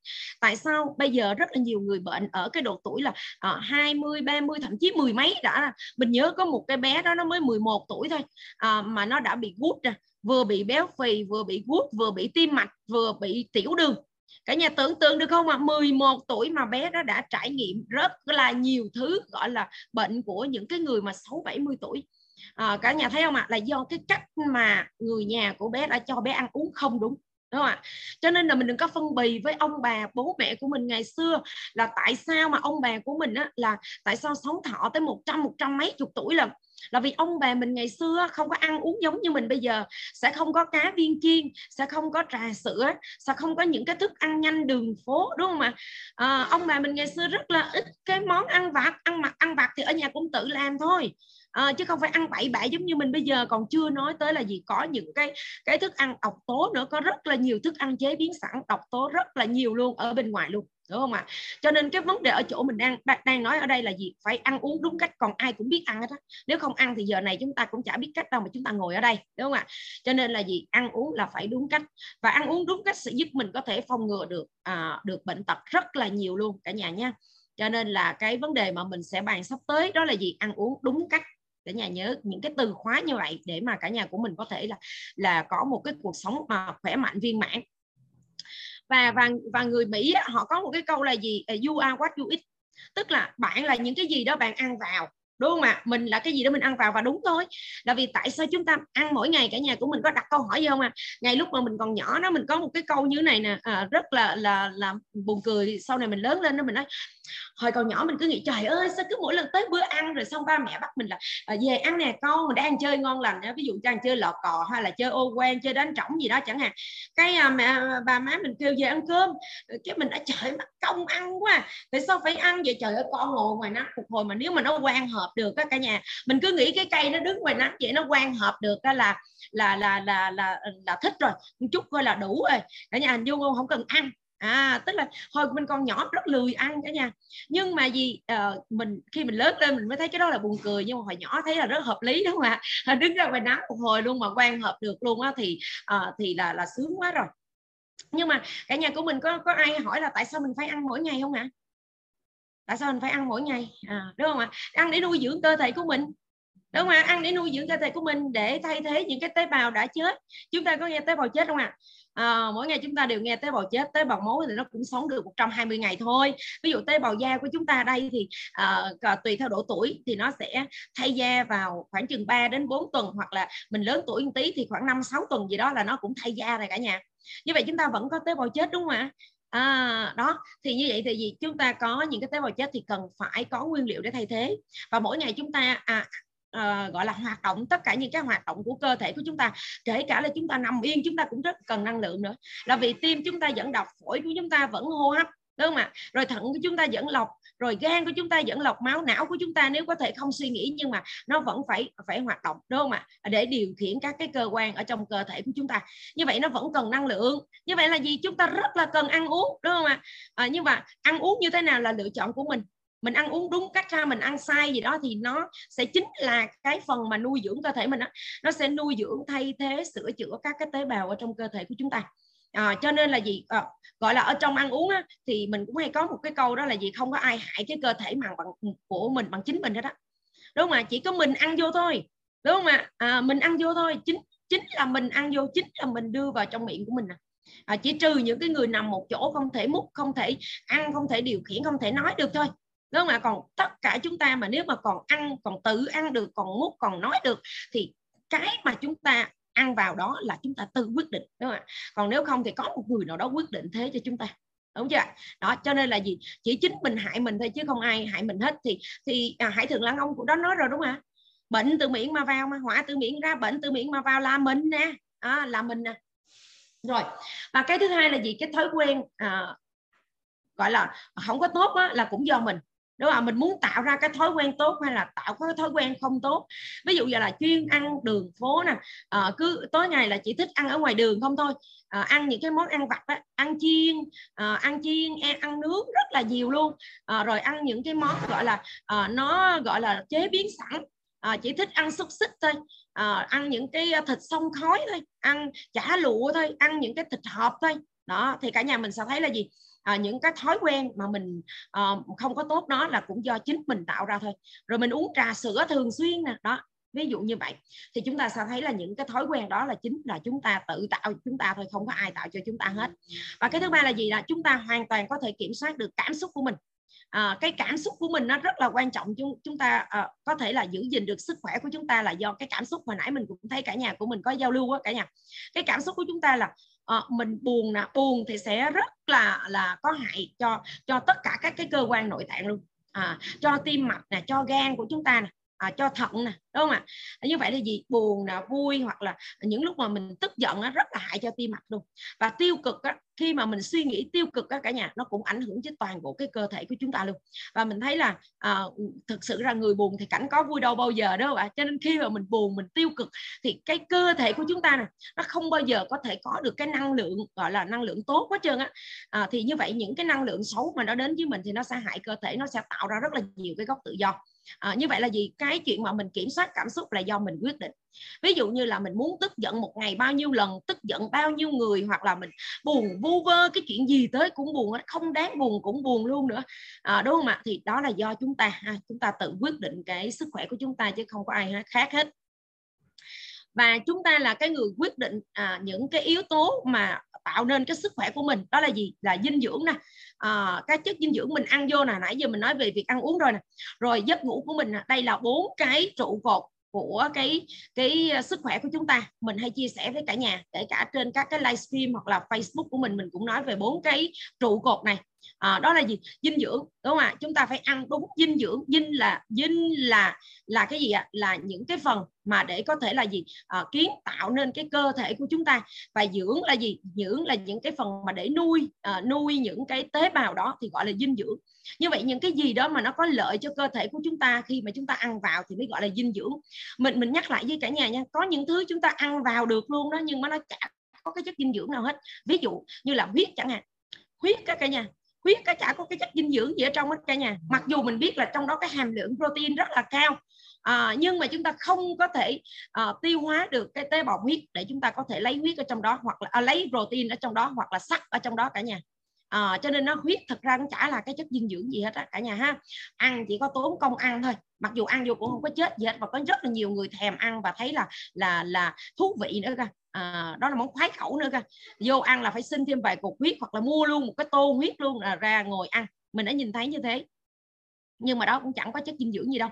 Speaker 2: Tại sao bây giờ rất là nhiều người bệnh ở cái độ tuổi là à, 20 30 thậm chí mười mấy đã mình nhớ có một cái bé đó nó mới 11 tuổi thôi à, mà nó đã bị gút rồi vừa bị béo phì vừa bị gút vừa bị tim mạch vừa bị tiểu đường cả nhà tưởng tượng được không ạ à? 11 tuổi mà bé đó đã trải nghiệm rất là nhiều thứ gọi là bệnh của những cái người mà 6 70 tuổi à, cả nhà thấy không ạ à? là do cái cách mà người nhà của bé đã cho bé ăn uống không đúng đúng không ạ? Cho nên là mình đừng có phân bì với ông bà bố mẹ của mình ngày xưa là tại sao mà ông bà của mình á là tại sao sống thọ tới một trăm một trăm mấy chục tuổi là là vì ông bà mình ngày xưa không có ăn uống giống như mình bây giờ sẽ không có cá viên chiên sẽ không có trà sữa sẽ không có những cái thức ăn nhanh đường phố đúng không ạ? À, ông bà mình ngày xưa rất là ít cái món ăn vặt ăn mặc ăn vặt thì ở nhà cũng tự làm thôi à, chứ không phải ăn bậy bạ giống như mình bây giờ. Còn chưa nói tới là gì có những cái cái thức ăn độc tố nữa. Có rất là nhiều thức ăn chế biến sẵn độc tố rất là nhiều luôn ở bên ngoài luôn đúng không ạ? Cho nên cái vấn đề ở chỗ mình đang đang nói ở đây là gì? Phải ăn uống đúng cách còn ai cũng biết ăn hết á. Nếu không ăn thì giờ này chúng ta cũng chả biết cách đâu mà chúng ta ngồi ở đây đúng không ạ? Cho nên là gì? Ăn uống là phải đúng cách. Và ăn uống đúng cách sẽ giúp mình có thể phòng ngừa được à, được bệnh tật rất là nhiều luôn cả nhà nha. Cho nên là cái vấn đề mà mình sẽ bàn sắp tới đó là gì? Ăn uống đúng cách cả nhà nhớ những cái từ khóa như vậy để mà cả nhà của mình có thể là là có một cái cuộc sống mà khỏe mạnh viên mãn. Và và và người Mỹ họ có một cái câu là gì? À, you are what you eat. Tức là bạn là những cái gì đó bạn ăn vào đúng không ạ? Mình là cái gì đó mình ăn vào và đúng thôi. Là vì tại sao chúng ta ăn mỗi ngày cả nhà của mình có đặt câu hỏi gì không ạ? À? ngày lúc mà mình còn nhỏ đó mình có một cái câu như này nè à, rất là là là buồn cười sau này mình lớn lên đó mình nói hồi còn nhỏ mình cứ nghĩ trời ơi sao cứ mỗi lần tới bữa ăn rồi xong ba mẹ bắt mình là à, về ăn nè con mình đang chơi ngon lành ví dụ đang chơi lọ cò hay là chơi ô quen chơi đánh trỏng gì đó chẳng hạn. Cái à, mẹ bà má mình kêu về ăn cơm. Cái mình đã trời mất công ăn quá. Tại sao phải ăn vậy? Trời ơi con ngồi ngoài nắng một hồi mà nếu mà nó quan hợp được á cả nhà. Mình cứ nghĩ cái cây nó đứng ngoài nắng vậy nó quan hợp được đó là là là là là là thích rồi một chút coi là đủ rồi. Cả nhà hình dung không? Không cần ăn à tức là hồi mình còn nhỏ rất lười ăn cả nhà. Nhưng mà gì uh, ờ, mình khi mình lớn lên mình mới thấy cái đó là buồn cười nhưng mà hồi nhỏ thấy là rất hợp lý đúng không ạ đứng ra ngoài nắng một hồi luôn mà quan hợp được luôn á thì uh, thì là là sướng quá rồi. Nhưng mà cả nhà của mình có có ai hỏi là tại sao mình phải ăn mỗi ngày không ạ? Tại sao mình phải ăn mỗi ngày? À, đúng không ạ? Ăn để nuôi dưỡng cơ thể của mình đúng không ạ? Ăn để nuôi dưỡng cơ thể của mình để thay thế những cái tế bào đã chết. Chúng ta có nghe tế bào chết không ạ? À, mỗi ngày chúng ta đều nghe tế bào chết tế bào máu thì nó cũng sống được 120 ngày thôi. Ví dụ tế bào da của chúng ta đây thì à, tùy theo độ tuổi thì nó sẽ thay da vào khoảng chừng 3 đến 4 tuần hoặc là mình lớn tuổi một tí thì khoảng 5 6 tuần gì đó là nó cũng thay da rồi cả nhà. Như vậy chúng ta vẫn có tế bào chết đúng không ạ? À, đó thì như vậy thì gì? Chúng ta có những cái tế bào chết thì cần phải có nguyên liệu để thay thế. Và mỗi ngày chúng ta à, uh, gọi là hoạt động tất cả những cái hoạt động của cơ thể của chúng ta kể cả là chúng ta nằm yên chúng ta cũng rất cần năng lượng nữa. Là vì tim chúng ta vẫn đọc phổi của chúng ta vẫn hô hấp đúng không ạ? Rồi thận của chúng ta vẫn lọc rồi gan của chúng ta vẫn lọc máu não của chúng ta nếu có thể không suy nghĩ nhưng mà nó vẫn phải phải hoạt động đúng không ạ? Để điều khiển các cái cơ quan ở trong cơ thể của chúng ta. Như vậy nó vẫn cần năng lượng. Như vậy là gì? Chúng ta rất là cần ăn uống đúng không ạ? À, nhưng mà ăn uống như thế nào là lựa chọn của mình? Mình ăn uống đúng cách ra mình ăn sai gì đó thì nó sẽ chính là cái phần mà nuôi dưỡng cơ thể mình đó. nó sẽ nuôi dưỡng thay thế sửa chữa các cái tế bào ở trong cơ thể của chúng ta. À, cho nên là gì? À, gọi là ở trong ăn uống á, thì mình cũng hay có một cái câu đó là gì? Không có ai hại cái cơ thể mà bằng của mình bằng chính mình hết đó đúng không ạ? Chỉ có mình ăn vô thôi. Đúng không ạ? À, mình ăn vô thôi. Chính chính là mình ăn vô chính là mình đưa vào trong miệng của mình à. À, chỉ trừ những cái người nằm một chỗ không thể múc không thể ăn không thể điều khiển không thể nói được thôi đúng không ạ? Còn tất cả chúng ta mà nếu mà còn ăn còn tự ăn được còn nuốt còn nói được thì cái mà chúng ta ăn vào đó là chúng ta tự quyết định đúng không ạ? Còn nếu không thì có một người nào đó quyết định thế cho chúng ta đúng chưa đó cho nên là gì? Chỉ chính mình hại mình thôi chứ không ai hại mình hết. Thì thì à, hãy thường lăng ông cũng đó nói rồi đúng không ạ? Bệnh từ miệng mà vào mà họa từ miệng ra bệnh từ miệng mà vào là mình nè à, là mình nè. Rồi và cái thứ hai là gì? Cái thói quen à, gọi là không có tốt á, là cũng do mình đúng không? Mình muốn tạo ra cái thói quen tốt hay là tạo cái thói quen không tốt? Ví dụ giờ là chuyên ăn đường phố nè à, cứ tối ngày là chỉ thích ăn ở ngoài đường không thôi. À, ăn những cái món ăn vặt đó, ăn chiên à, ăn chiên e, ăn nướng rất là nhiều luôn. À, rồi ăn những cái món gọi là à, nó gọi là chế biến sẵn. À, chỉ thích ăn xúc xích thôi. À, ăn những cái thịt sông khói thôi ăn chả lụa thôi ăn những cái thịt hộp thôi đó thì cả nhà mình sẽ thấy là gì? À, những cái thói quen mà mình à, không có tốt đó là cũng do chính mình tạo ra thôi. Rồi mình uống trà sữa thường xuyên nè đó ví dụ như vậy. Thì chúng ta sẽ thấy là những cái thói quen đó là chính là chúng ta tự tạo chúng ta thôi không có ai tạo cho chúng ta hết. Và cái thứ ba là gì là chúng ta hoàn toàn có thể kiểm soát được cảm xúc của mình. À, cái cảm xúc của mình nó rất là quan trọng. Chúng chúng ta à, có thể là giữ gìn được sức khỏe của chúng ta là do cái cảm xúc mà nãy mình cũng thấy cả nhà của mình có giao lưu á cả nhà. Cái cảm xúc của chúng ta là à, mình buồn nè buồn thì sẽ rất là là có hại cho cho tất cả các cái cơ quan nội tạng luôn. À, cho tim mạch nè cho gan của chúng ta nè à, cho thận nè đúng không ạ? Như vậy là gì? Buồn nè vui hoặc là những lúc mà mình tức giận á, rất là hại cho tim mạch luôn. Và tiêu cực á, khi mà mình suy nghĩ tiêu cực á, cả nhà nó cũng ảnh hưởng tới toàn bộ cái cơ thể của chúng ta luôn. Và mình thấy là à, thực sự ra người buồn thì cảnh có vui đâu bao giờ đâu ạ? Cho nên khi mà mình buồn mình tiêu cực thì cái cơ thể của chúng ta nè nó không bao giờ có thể có được cái năng lượng gọi là năng lượng tốt quá trơn á. À, thì như vậy những cái năng lượng xấu mà nó đến với mình thì nó sẽ hại cơ thể nó sẽ tạo ra rất là nhiều cái gốc tự do à, như vậy là gì? Cái chuyện mà mình kiểm soát cảm xúc là do mình quyết định. Ví dụ như là mình muốn tức giận một ngày bao nhiêu lần tức giận bao nhiêu người hoặc là mình buồn vu vơ cái chuyện gì tới cũng buồn không đáng buồn cũng buồn luôn nữa. À, đúng không ạ? Thì đó là do chúng ta ha, chúng ta tự quyết định cái sức khỏe của chúng ta chứ không có ai khác hết. Và chúng ta là cái người quyết định à, những cái yếu tố mà tạo nên cái sức khỏe của mình. Đó là gì? Là dinh dưỡng nè. À, các chất dinh dưỡng mình ăn vô nè. Nãy giờ mình nói về việc ăn uống rồi nè. Rồi giấc ngủ của mình nè. Đây là bốn cái trụ cột của cái cái à, sức khỏe của chúng ta. Mình hay chia sẻ với cả nhà kể cả trên các cái livestream hoặc là Facebook của mình mình cũng nói về bốn cái trụ cột này à, đó là gì? Dinh dưỡng đúng không ạ? Chúng ta phải ăn đúng dinh dưỡng. Dinh là dinh là là cái gì ạ? Là những cái phần mà để có thể là gì? À, kiến tạo nên cái cơ thể của chúng ta. Và dưỡng là gì? Dưỡng là những cái phần mà để nuôi à, nuôi những cái tế bào đó thì gọi là dinh dưỡng. Như vậy những cái gì đó mà nó có lợi cho cơ thể của chúng ta khi mà chúng ta ăn vào thì mới gọi là dinh dưỡng. Mình mình nhắc lại với cả nhà nha có những thứ chúng ta ăn vào được luôn đó nhưng mà nó chả có cái chất dinh dưỡng nào hết. Ví dụ như là huyết chẳng hạn. Huyết các cả nhà huyết cá chả có cái chất dinh dưỡng gì ở trong hết cả nhà. Mặc dù mình biết là trong đó cái hàm lượng protein rất là cao à, nhưng mà chúng ta không có thể à, tiêu hóa được cái tế bào huyết để chúng ta có thể lấy huyết ở trong đó hoặc là à, lấy protein ở trong đó hoặc là sắt ở trong đó cả nhà. À, cho nên nó huyết thật ra cũng chả là cái chất dinh dưỡng gì hết á cả nhà ha. Ăn chỉ có tốn công ăn thôi. Mặc dù ăn vô cũng không có chết gì hết và có rất là nhiều người thèm ăn và thấy là là là thú vị nữa cả à, đó là món khoái khẩu nữa cơ. Vô ăn là phải xin thêm vài cục huyết hoặc là mua luôn một cái tô huyết luôn là ra ngồi ăn. Mình đã nhìn thấy như thế. Nhưng mà đó cũng chẳng có chất dinh dưỡng gì đâu.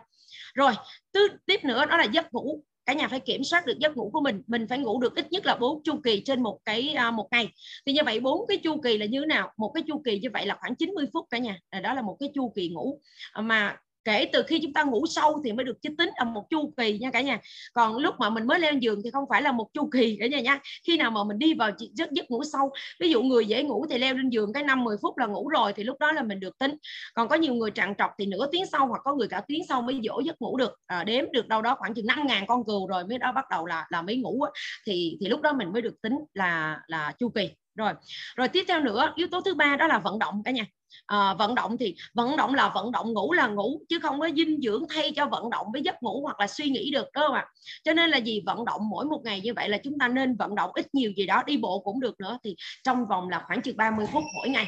Speaker 2: Rồi thứ tiếp nữa đó là giấc ngủ. Cả nhà phải kiểm soát được giấc ngủ của mình. Mình phải ngủ được ít nhất là bốn chu kỳ trên một cái à, một ngày. Thì như vậy bốn cái chu kỳ là như thế nào? Một cái chu kỳ như vậy là khoảng 90 phút cả nhà. Đó là một cái chu kỳ ngủ. À, mà kể từ khi chúng ta ngủ sâu thì mới được tính là một chu kỳ nha cả nhà. Còn lúc mà mình mới lên giường thì không phải là một chu kỳ cả nhà nha. Khi nào mà mình đi vào giấc giấc ngủ sâu ví dụ người dễ ngủ thì leo lên giường cái năm 10 phút là ngủ rồi thì lúc đó là mình được tính. Còn có nhiều người trằn trọc thì nửa tiếng sau hoặc có người cả tiếng sau mới dỗ giấc ngủ được. À, đếm được đâu đó khoảng chừng năm ngàn con cừu rồi mới đó bắt đầu là là mới ngủ thì thì lúc đó mình mới được tính là là chu kỳ rồi. Rồi tiếp theo nữa yếu tố thứ ba đó là vận động cả nhà. À, vận động thì vận động là vận động ngủ là ngủ chứ không có dinh dưỡng thay cho vận động với giấc ngủ hoặc là suy nghĩ được đó mà cho nên là gì vận động mỗi một ngày như vậy là chúng ta nên vận động ít nhiều gì đó đi bộ cũng được nữa thì trong vòng là khoảng chừng 30 phút mỗi ngày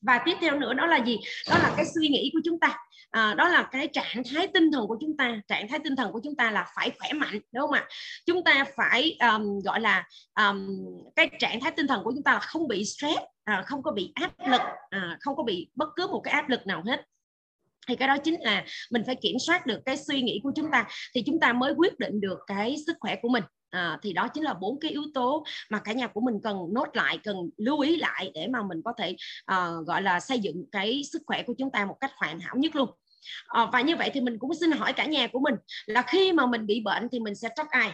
Speaker 2: và tiếp theo nữa đó là gì? Đó là cái suy nghĩ của chúng ta. À, đó là cái trạng thái tinh thần của chúng ta. Trạng thái tinh thần của chúng ta là phải khỏe mạnh đúng không ạ? Chúng ta phải um, gọi là um, cái trạng thái tinh thần của chúng ta là không bị stress à, không có bị áp lực à, không có bị bất cứ một cái áp lực nào hết. Thì cái đó chính là mình phải kiểm soát được cái suy nghĩ của chúng ta thì chúng ta mới quyết định được cái sức khỏe của mình à, thì đó chính là bốn cái yếu tố mà cả nhà của mình cần nốt lại cần lưu ý lại để mà mình có thể uh, gọi là xây dựng cái sức khỏe của chúng ta một cách hoàn hảo nhất luôn à, và như vậy thì mình cũng xin hỏi cả nhà của mình là khi mà mình bị bệnh thì mình sẽ trách ai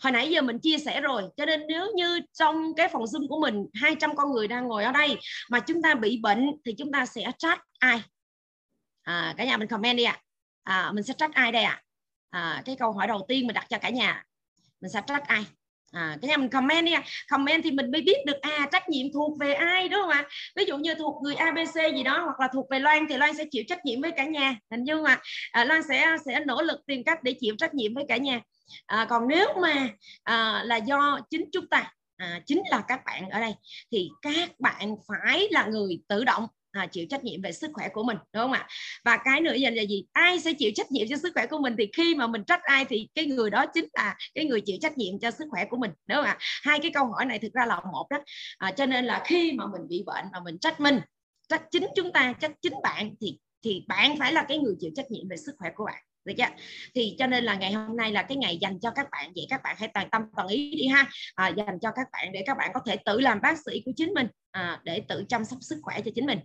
Speaker 2: hồi nãy giờ mình chia sẻ rồi cho nên nếu như trong cái phòng zoom của mình 200 con người đang ngồi ở đây mà chúng ta bị bệnh thì chúng ta sẽ trách ai à, cả nhà mình comment đi ạ à. à, mình sẽ trách ai đây ạ à? à, cái câu hỏi đầu tiên mình đặt cho cả nhà mình sẽ trách ai? À, cái nhà mình comment đi à, comment thì mình mới biết được à trách nhiệm thuộc về ai đúng không ạ? Ví dụ như thuộc người abc gì đó hoặc là thuộc về loan thì loan sẽ chịu trách nhiệm với cả nhà hình như mà à, loan sẽ sẽ nỗ lực tìm cách để chịu trách nhiệm với cả nhà. À, còn nếu mà à, là do chính chúng ta à, chính là các bạn ở đây thì các bạn phải là người tự động à, chịu trách nhiệm về sức khỏe của mình đúng không ạ? Và cái nữa là gì? Ai sẽ chịu trách nhiệm cho sức khỏe của mình thì khi mà mình trách ai thì cái người đó chính là cái người chịu trách nhiệm cho sức khỏe của mình đúng không ạ? Hai cái câu hỏi này thực ra là một đó. À, cho nên là khi mà mình bị bệnh mà mình trách mình trách chính chúng ta trách chính bạn thì thì bạn phải là cái người chịu trách nhiệm về sức khỏe của bạn được chưa? Thì cho nên là ngày hôm nay là cái ngày dành cho các bạn vậy các bạn hãy toàn tâm toàn ý đi ha. À, dành cho các bạn để các bạn có thể tự làm bác sĩ của chính mình à, để tự chăm sóc sức khỏe cho chính mình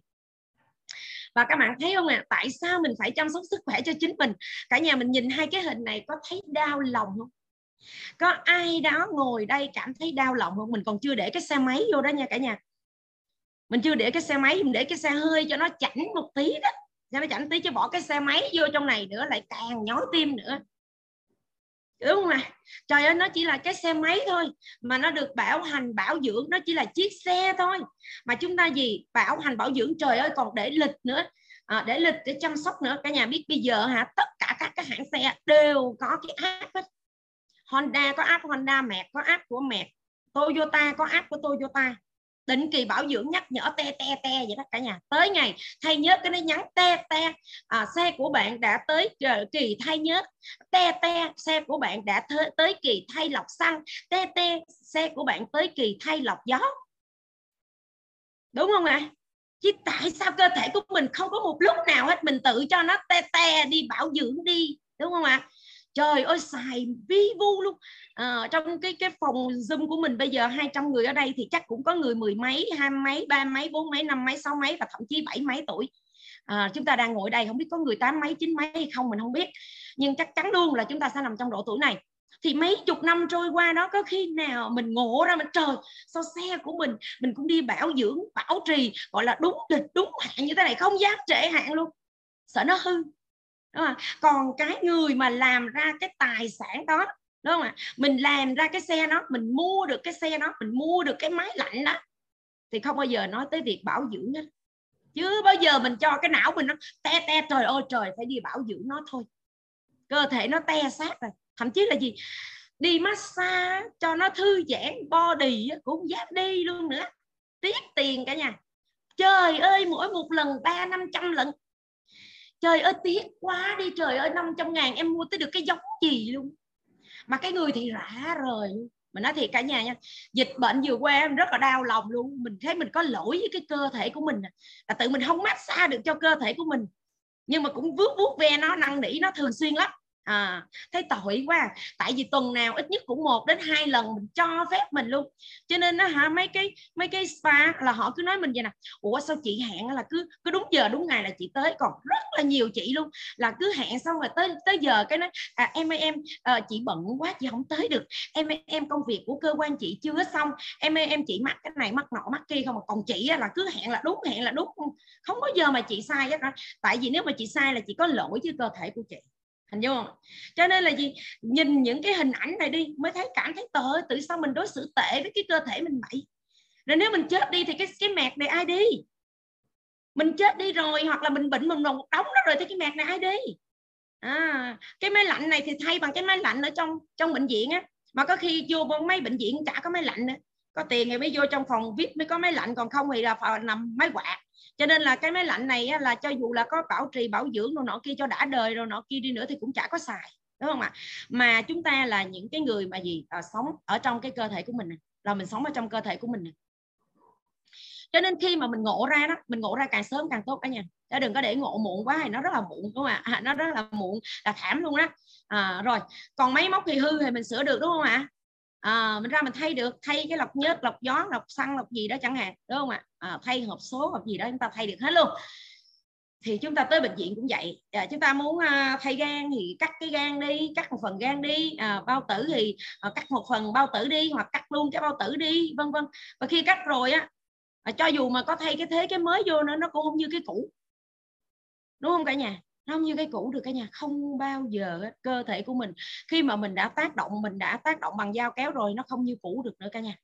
Speaker 2: và các bạn thấy không ạ? À, tại sao mình phải chăm sóc sức khỏe cho chính mình? Cả nhà mình nhìn hai cái hình này có thấy đau lòng không? Có ai đó ngồi đây cảm thấy đau lòng không? Mình còn chưa để cái xe máy vô đó nha cả nhà. Mình chưa để cái xe máy mình để cái xe hơi cho nó chảnh một tí đó. Cho nó chảnh tí chứ bỏ cái xe máy vô trong này nữa lại càng nhói tim nữa đúng không ạ trời ơi nó chỉ là cái xe máy thôi mà nó được bảo hành bảo dưỡng nó chỉ là chiếc xe thôi. Mà chúng ta gì? Bảo hành bảo dưỡng trời ơi còn để lịch nữa. À, để lịch để chăm sóc nữa. Cả nhà biết bây giờ hả tất cả các cái hãng xe đều có cái app hết. Honda có app Honda mẹ có app của mẹ Toyota có app của Toyota định kỳ bảo dưỡng nhắc nhở te te te vậy đó cả nhà. Tới ngày thay nhớt cái nó nhắn te te. À, xe của bạn đã tới ờ, kỳ thay nhớt te te xe của bạn đã th- tới kỳ thay lọc xăng. Te te xe của bạn tới kỳ thay lọc gió. Đúng không ạ? À? chứ tại sao cơ thể của mình không có một lúc nào hết mình tự cho nó te te đi bảo dưỡng đi. Đúng không ạ? à? Trời ơi xài vi vu luôn. À, trong cái cái phòng zoom của mình bây giờ 200 người ở đây thì chắc cũng có người mười mấy hai mấy ba mấy bốn mấy năm mấy sáu mấy và thậm chí bảy mấy tuổi. À, chúng ta đang ngồi đây không biết có người tám mấy chín mấy hay không mình không biết. Nhưng chắc chắn luôn là chúng ta sẽ nằm trong độ tuổi này. Thì mấy chục năm trôi qua đó có khi nào mình ngộ ra mình trời sao xe của mình mình cũng đi bảo dưỡng bảo trì gọi là đúng lịch đúng hạn như thế này không dám trễ hạn luôn. Sợ nó hư đúng không? còn cái người mà làm ra cái tài sản đó, đúng không ạ? Mình làm ra cái xe đó, mình mua được cái xe đó, mình mua được cái máy lạnh đó, thì không bao giờ nói tới việc bảo dưỡng hết. Chứ bao giờ mình cho cái não mình nó te te, trời ơi, trời, phải đi bảo dưỡng nó thôi. Cơ thể nó te sát rồi. Thậm chí là gì? Đi massage cho nó thư giãn, body cũng không dám đi luôn nữa. Tiếc tiền cả nhà. Trời ơi, mỗi một lần ba năm trăm lần trời ơi, tiếc quá đi, trời ơi 500 ngàn em mua tới được cái giống gì luôn. Mà cái người thì rã rời luôn. Mình nói thiệt cả nhà nha, dịch bệnh vừa qua em rất là đau lòng luôn. Mình thấy mình có lỗi với cái cơ thể của mình à. là tự mình không massage được cho cơ thể của mình. Nhưng mà cũng vuốt vuốt ve nó, năn nỉ nó thường xuyên lắm à, thấy tội quá à. tại vì tuần nào ít nhất cũng một đến hai lần mình cho phép mình luôn. Cho nên nó hả mấy cái mấy cái spa là họ cứ nói mình vậy nè ủa sao chị hẹn là cứ cứ đúng giờ đúng ngày là chị tới? Còn rất là nhiều chị luôn là cứ hẹn xong rồi tới tới giờ cái nói à, em ơi em à, chị bận quá chị không tới được. Em ơi em công việc của cơ quan chị chưa xong. Em ơi em chị mắc cái này mắc nọ mắc kia không mà còn chị là cứ hẹn là đúng hẹn là đúng. Không có giờ mà chị sai hết tại vì nếu mà chị sai là chị có lỗi với cơ thể của chị hình dung không cho nên là gì? Nhìn những cái hình ảnh này đi mới thấy cảm thấy tội tự sao mình đối xử tệ với cái cơ thể mình vậy? Rồi nếu mình chết đi thì cái cái mẹt này ai đi? Mình chết đi rồi hoặc là mình bệnh mình một đóng đó rồi thì cái mẹt này ai đi? À, cái máy lạnh này thì thay bằng cái máy lạnh ở trong trong bệnh viện á. Mà có khi vô mấy bệnh viện chả có máy lạnh nữa. Có tiền thì mới vô trong phòng vip mới có máy lạnh còn không thì là phòng nằm máy quạt cho nên là cái máy lạnh này á, là cho dù là có bảo trì bảo dưỡng rồi nọ kia cho đã đời rồi nọ kia đi nữa thì cũng chả có xài đúng không ạ mà chúng ta là những cái người mà gì à, sống ở trong cái cơ thể của mình này. là mình sống ở trong cơ thể của mình này. cho nên khi mà mình ngộ ra đó mình ngộ ra càng sớm càng tốt cả nhà chứ đừng có để ngộ muộn quá thì nó rất là muộn đúng không ạ à, nó rất là muộn là thảm luôn đó à, rồi còn máy móc thì hư thì mình sửa được đúng không ạ à, Ờ, mình ra mình thay được thay cái lọc nhớt lọc gió lọc xăng lọc gì đó chẳng hạn đúng không ạ? À, thay hộp số hộp gì đó chúng ta thay được hết luôn. Thì chúng ta tới bệnh viện cũng vậy. À, chúng ta muốn à, thay gan thì cắt cái gan đi cắt một phần gan đi à, bao tử thì à, cắt một phần bao tử đi hoặc cắt luôn cái bao tử đi vân vân. Và khi cắt rồi á à, cho dù mà có thay cái thế cái mới vô nữa nó cũng không như cái cũ. Đúng không cả nhà? Nó không như cái cũ được cả nhà không bao giờ cơ thể của mình khi mà mình đã tác động mình đã tác động bằng dao kéo rồi nó không như cũ được nữa cả nhà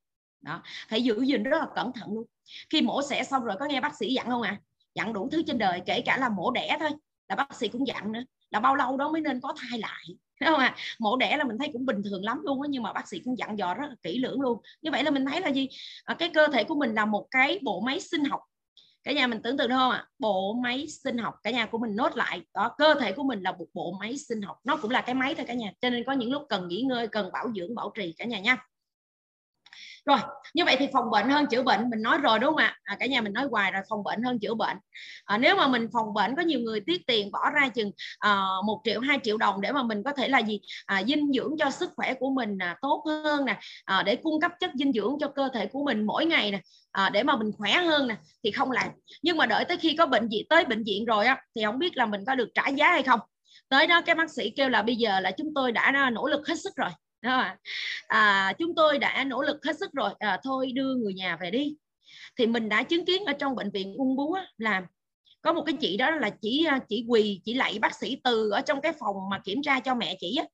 Speaker 2: đó phải giữ gìn rất là cẩn thận luôn khi mổ xẻ xong rồi có nghe bác sĩ dặn không ạ à? dặn đủ thứ trên đời kể cả là mổ đẻ thôi là bác sĩ cũng dặn nữa là bao lâu đó mới nên có thai lại đúng không ạ à? mổ đẻ là mình thấy cũng bình thường lắm luôn á nhưng mà bác sĩ cũng dặn dò rất là kỹ lưỡng luôn như vậy là mình thấy là gì à, cái cơ thể của mình là một cái bộ máy sinh học cả nhà mình tưởng tượng được không ạ? Bộ máy sinh học, cả nhà của mình nốt lại. Đó, cơ thể của mình là một bộ máy sinh học. Nó cũng là cái máy thôi cả nhà. Cho nên có những lúc cần nghỉ ngơi, cần bảo dưỡng, bảo trì cả nhà nha rồi như vậy thì phòng bệnh hơn chữa bệnh mình nói rồi đúng không ạ? À, cả nhà mình nói hoài rồi phòng bệnh hơn chữa bệnh. À, nếu mà mình phòng bệnh có nhiều người tiết tiền bỏ ra chừng à, một triệu hai triệu đồng để mà mình có thể là gì? À, dinh dưỡng cho sức khỏe của mình à, tốt hơn nè à, để cung cấp chất dinh dưỡng cho cơ thể của mình mỗi ngày nè à, để mà mình khỏe hơn nè thì không làm. Nhưng mà đợi tới khi có bệnh viện tới bệnh viện rồi á thì không biết là mình có được trả giá hay không. Tới đó cái bác sĩ kêu là bây giờ là chúng tôi đã nỗ lực hết sức rồi à, chúng tôi đã nỗ lực hết sức rồi. À, thôi đưa người nhà về đi. Thì mình đã chứng kiến ở trong bệnh viện ung bướu là có một cái chị đó là chỉ à, chỉ quỳ chỉ lạy bác sĩ từ ở trong cái phòng mà kiểm tra cho mẹ chị á.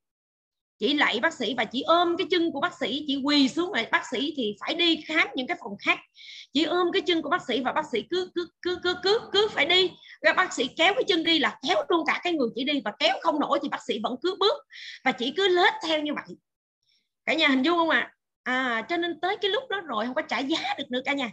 Speaker 2: Chỉ lạy bác sĩ và chỉ ôm cái chân của bác sĩ chỉ quỳ xuống rồi bác sĩ thì phải đi khám những cái phòng khác. Chỉ ôm cái chân của bác sĩ và bác sĩ cứ cứ cứ cứ cứ cứ phải đi. Rồi bác sĩ kéo cái chân đi là kéo luôn cả cái người chị đi. Và kéo không nổi thì bác sĩ vẫn cứ bước và chỉ cứ lết theo như vậy cả nhà hình dung không ạ? À? à cho nên tới cái lúc đó rồi không có trả giá được nữa cả nhà.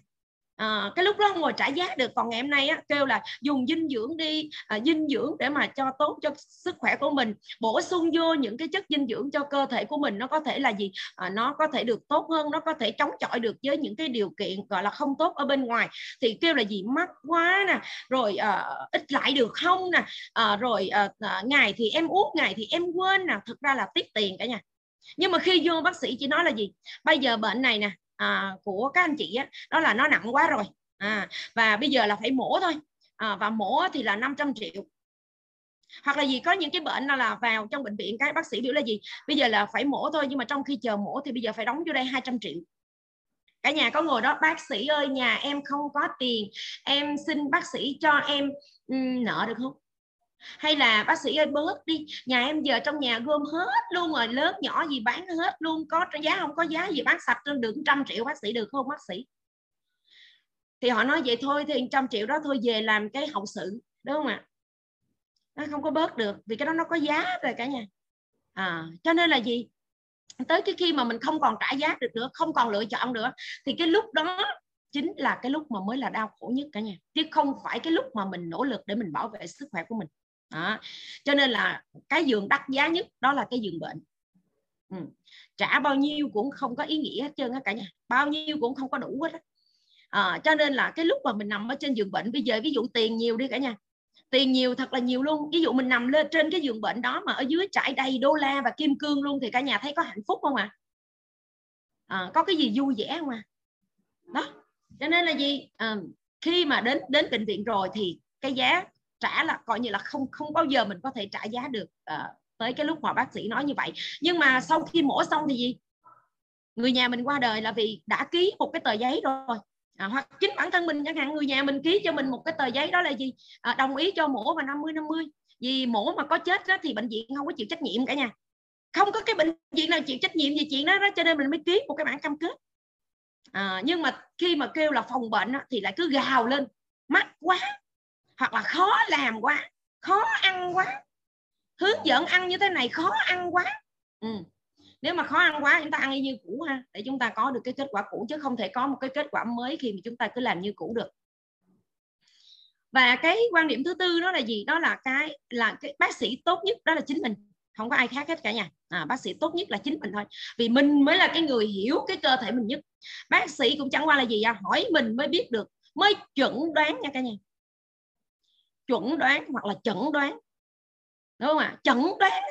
Speaker 2: À, cái lúc đó không ngồi trả giá được. Còn ngày hôm nay á, kêu là dùng dinh dưỡng đi à, dinh dưỡng để mà cho tốt cho sức khỏe của mình. Bổ sung vô những cái chất dinh dưỡng cho cơ thể của mình nó có thể là gì? À, nó có thể được tốt hơn nó có thể chống chọi được với những cái điều kiện gọi là không tốt ở bên ngoài. Thì kêu là gì? Mắc quá nè. Rồi à, ít lại được không nè? À, rồi à, à ngày thì em uống ngày thì em quên nè. Thực ra là tiết tiền cả nhà nhưng mà khi vô bác sĩ chỉ nói là gì? Bây giờ bệnh này nè à, của các anh chị á, đó là nó nặng quá rồi. À, và bây giờ là phải mổ thôi. À, và mổ thì là 500 triệu. Hoặc là gì có những cái bệnh là vào trong bệnh viện các bác sĩ biểu là gì? Bây giờ là phải mổ thôi nhưng mà trong khi chờ mổ thì bây giờ phải đóng vô đây 200 triệu. Cả nhà có ngồi đó bác sĩ ơi nhà em không có tiền. Em xin bác sĩ cho em um, nợ được không? Hay là bác sĩ ơi bớt đi. Nhà em giờ trong nhà gom hết luôn rồi lớn nhỏ gì bán hết luôn. Có giá không có giá gì bán sạch được trăm triệu bác sĩ được không bác sĩ? Thì họ nói vậy thôi thì trăm triệu đó thôi về làm cái hậu sự đúng không ạ? Nó không có bớt được vì cái đó nó có giá rồi cả nhà. À, cho nên là gì? Tới cái khi mà mình không còn trả giá được nữa không còn lựa chọn nữa thì cái lúc đó chính là cái lúc mà mới là đau khổ nhất cả nhà. Chứ không phải cái lúc mà mình nỗ lực để mình bảo vệ sức khỏe của mình đó. cho nên là cái giường đắt giá nhất đó là cái giường bệnh. Ừ. trả bao nhiêu cũng không có ý nghĩa hết trơn á cả nhà. Bao nhiêu cũng không có đủ hết á. À, cho nên là cái lúc mà mình nằm ở trên giường bệnh bây giờ ví dụ tiền nhiều đi cả nhà. Tiền nhiều thật là nhiều luôn. Ví dụ mình nằm lên trên cái giường bệnh đó mà ở dưới trải đầy đô la và kim cương luôn thì cả nhà thấy có hạnh phúc không ạ à? à, có cái gì vui vẻ không à? Đó. Cho nên là gì? À, khi mà đến đến bệnh viện rồi thì cái giá trả là coi như là không không bao giờ mình có thể trả giá được uh, tới cái lúc mà bác sĩ nói như vậy. Nhưng mà sau khi mổ xong thì gì? Người nhà mình qua đời là vì đã ký một cái tờ giấy rồi. À, hoặc chính bản thân mình chẳng hạn người nhà mình ký cho mình một cái tờ giấy đó là gì? À, đồng ý cho mổ vào 50 50 vì mổ mà có chết đó, thì bệnh viện không có chịu trách nhiệm cả nhà. Không có cái bệnh viện nào chịu trách nhiệm về chuyện đó, đó cho nên mình mới ký một cái bản cam kết. À, nhưng mà khi mà kêu là phòng bệnh đó, thì lại cứ gào lên. Mắc quá hoặc là khó làm quá khó ăn quá hướng dẫn ăn như thế này khó ăn quá. Ừ. nếu mà khó ăn quá chúng ta ăn như cũ ha để chúng ta có được cái kết quả cũ chứ không thể có một cái kết quả mới khi mà chúng ta cứ làm như cũ được. Và cái quan điểm thứ tư đó là gì? Đó là cái là cái bác sĩ tốt nhất đó là chính mình. Không có ai khác hết cả nhà. À, bác sĩ tốt nhất là chính mình thôi. Vì mình mới là cái người hiểu cái cơ thể mình nhất. Bác sĩ cũng chẳng qua là gì à? Hỏi mình mới biết được mới chuẩn đoán nha cả nhà chuẩn đoán hoặc là chẩn đoán. Đúng không ạ? À? chẩn đoán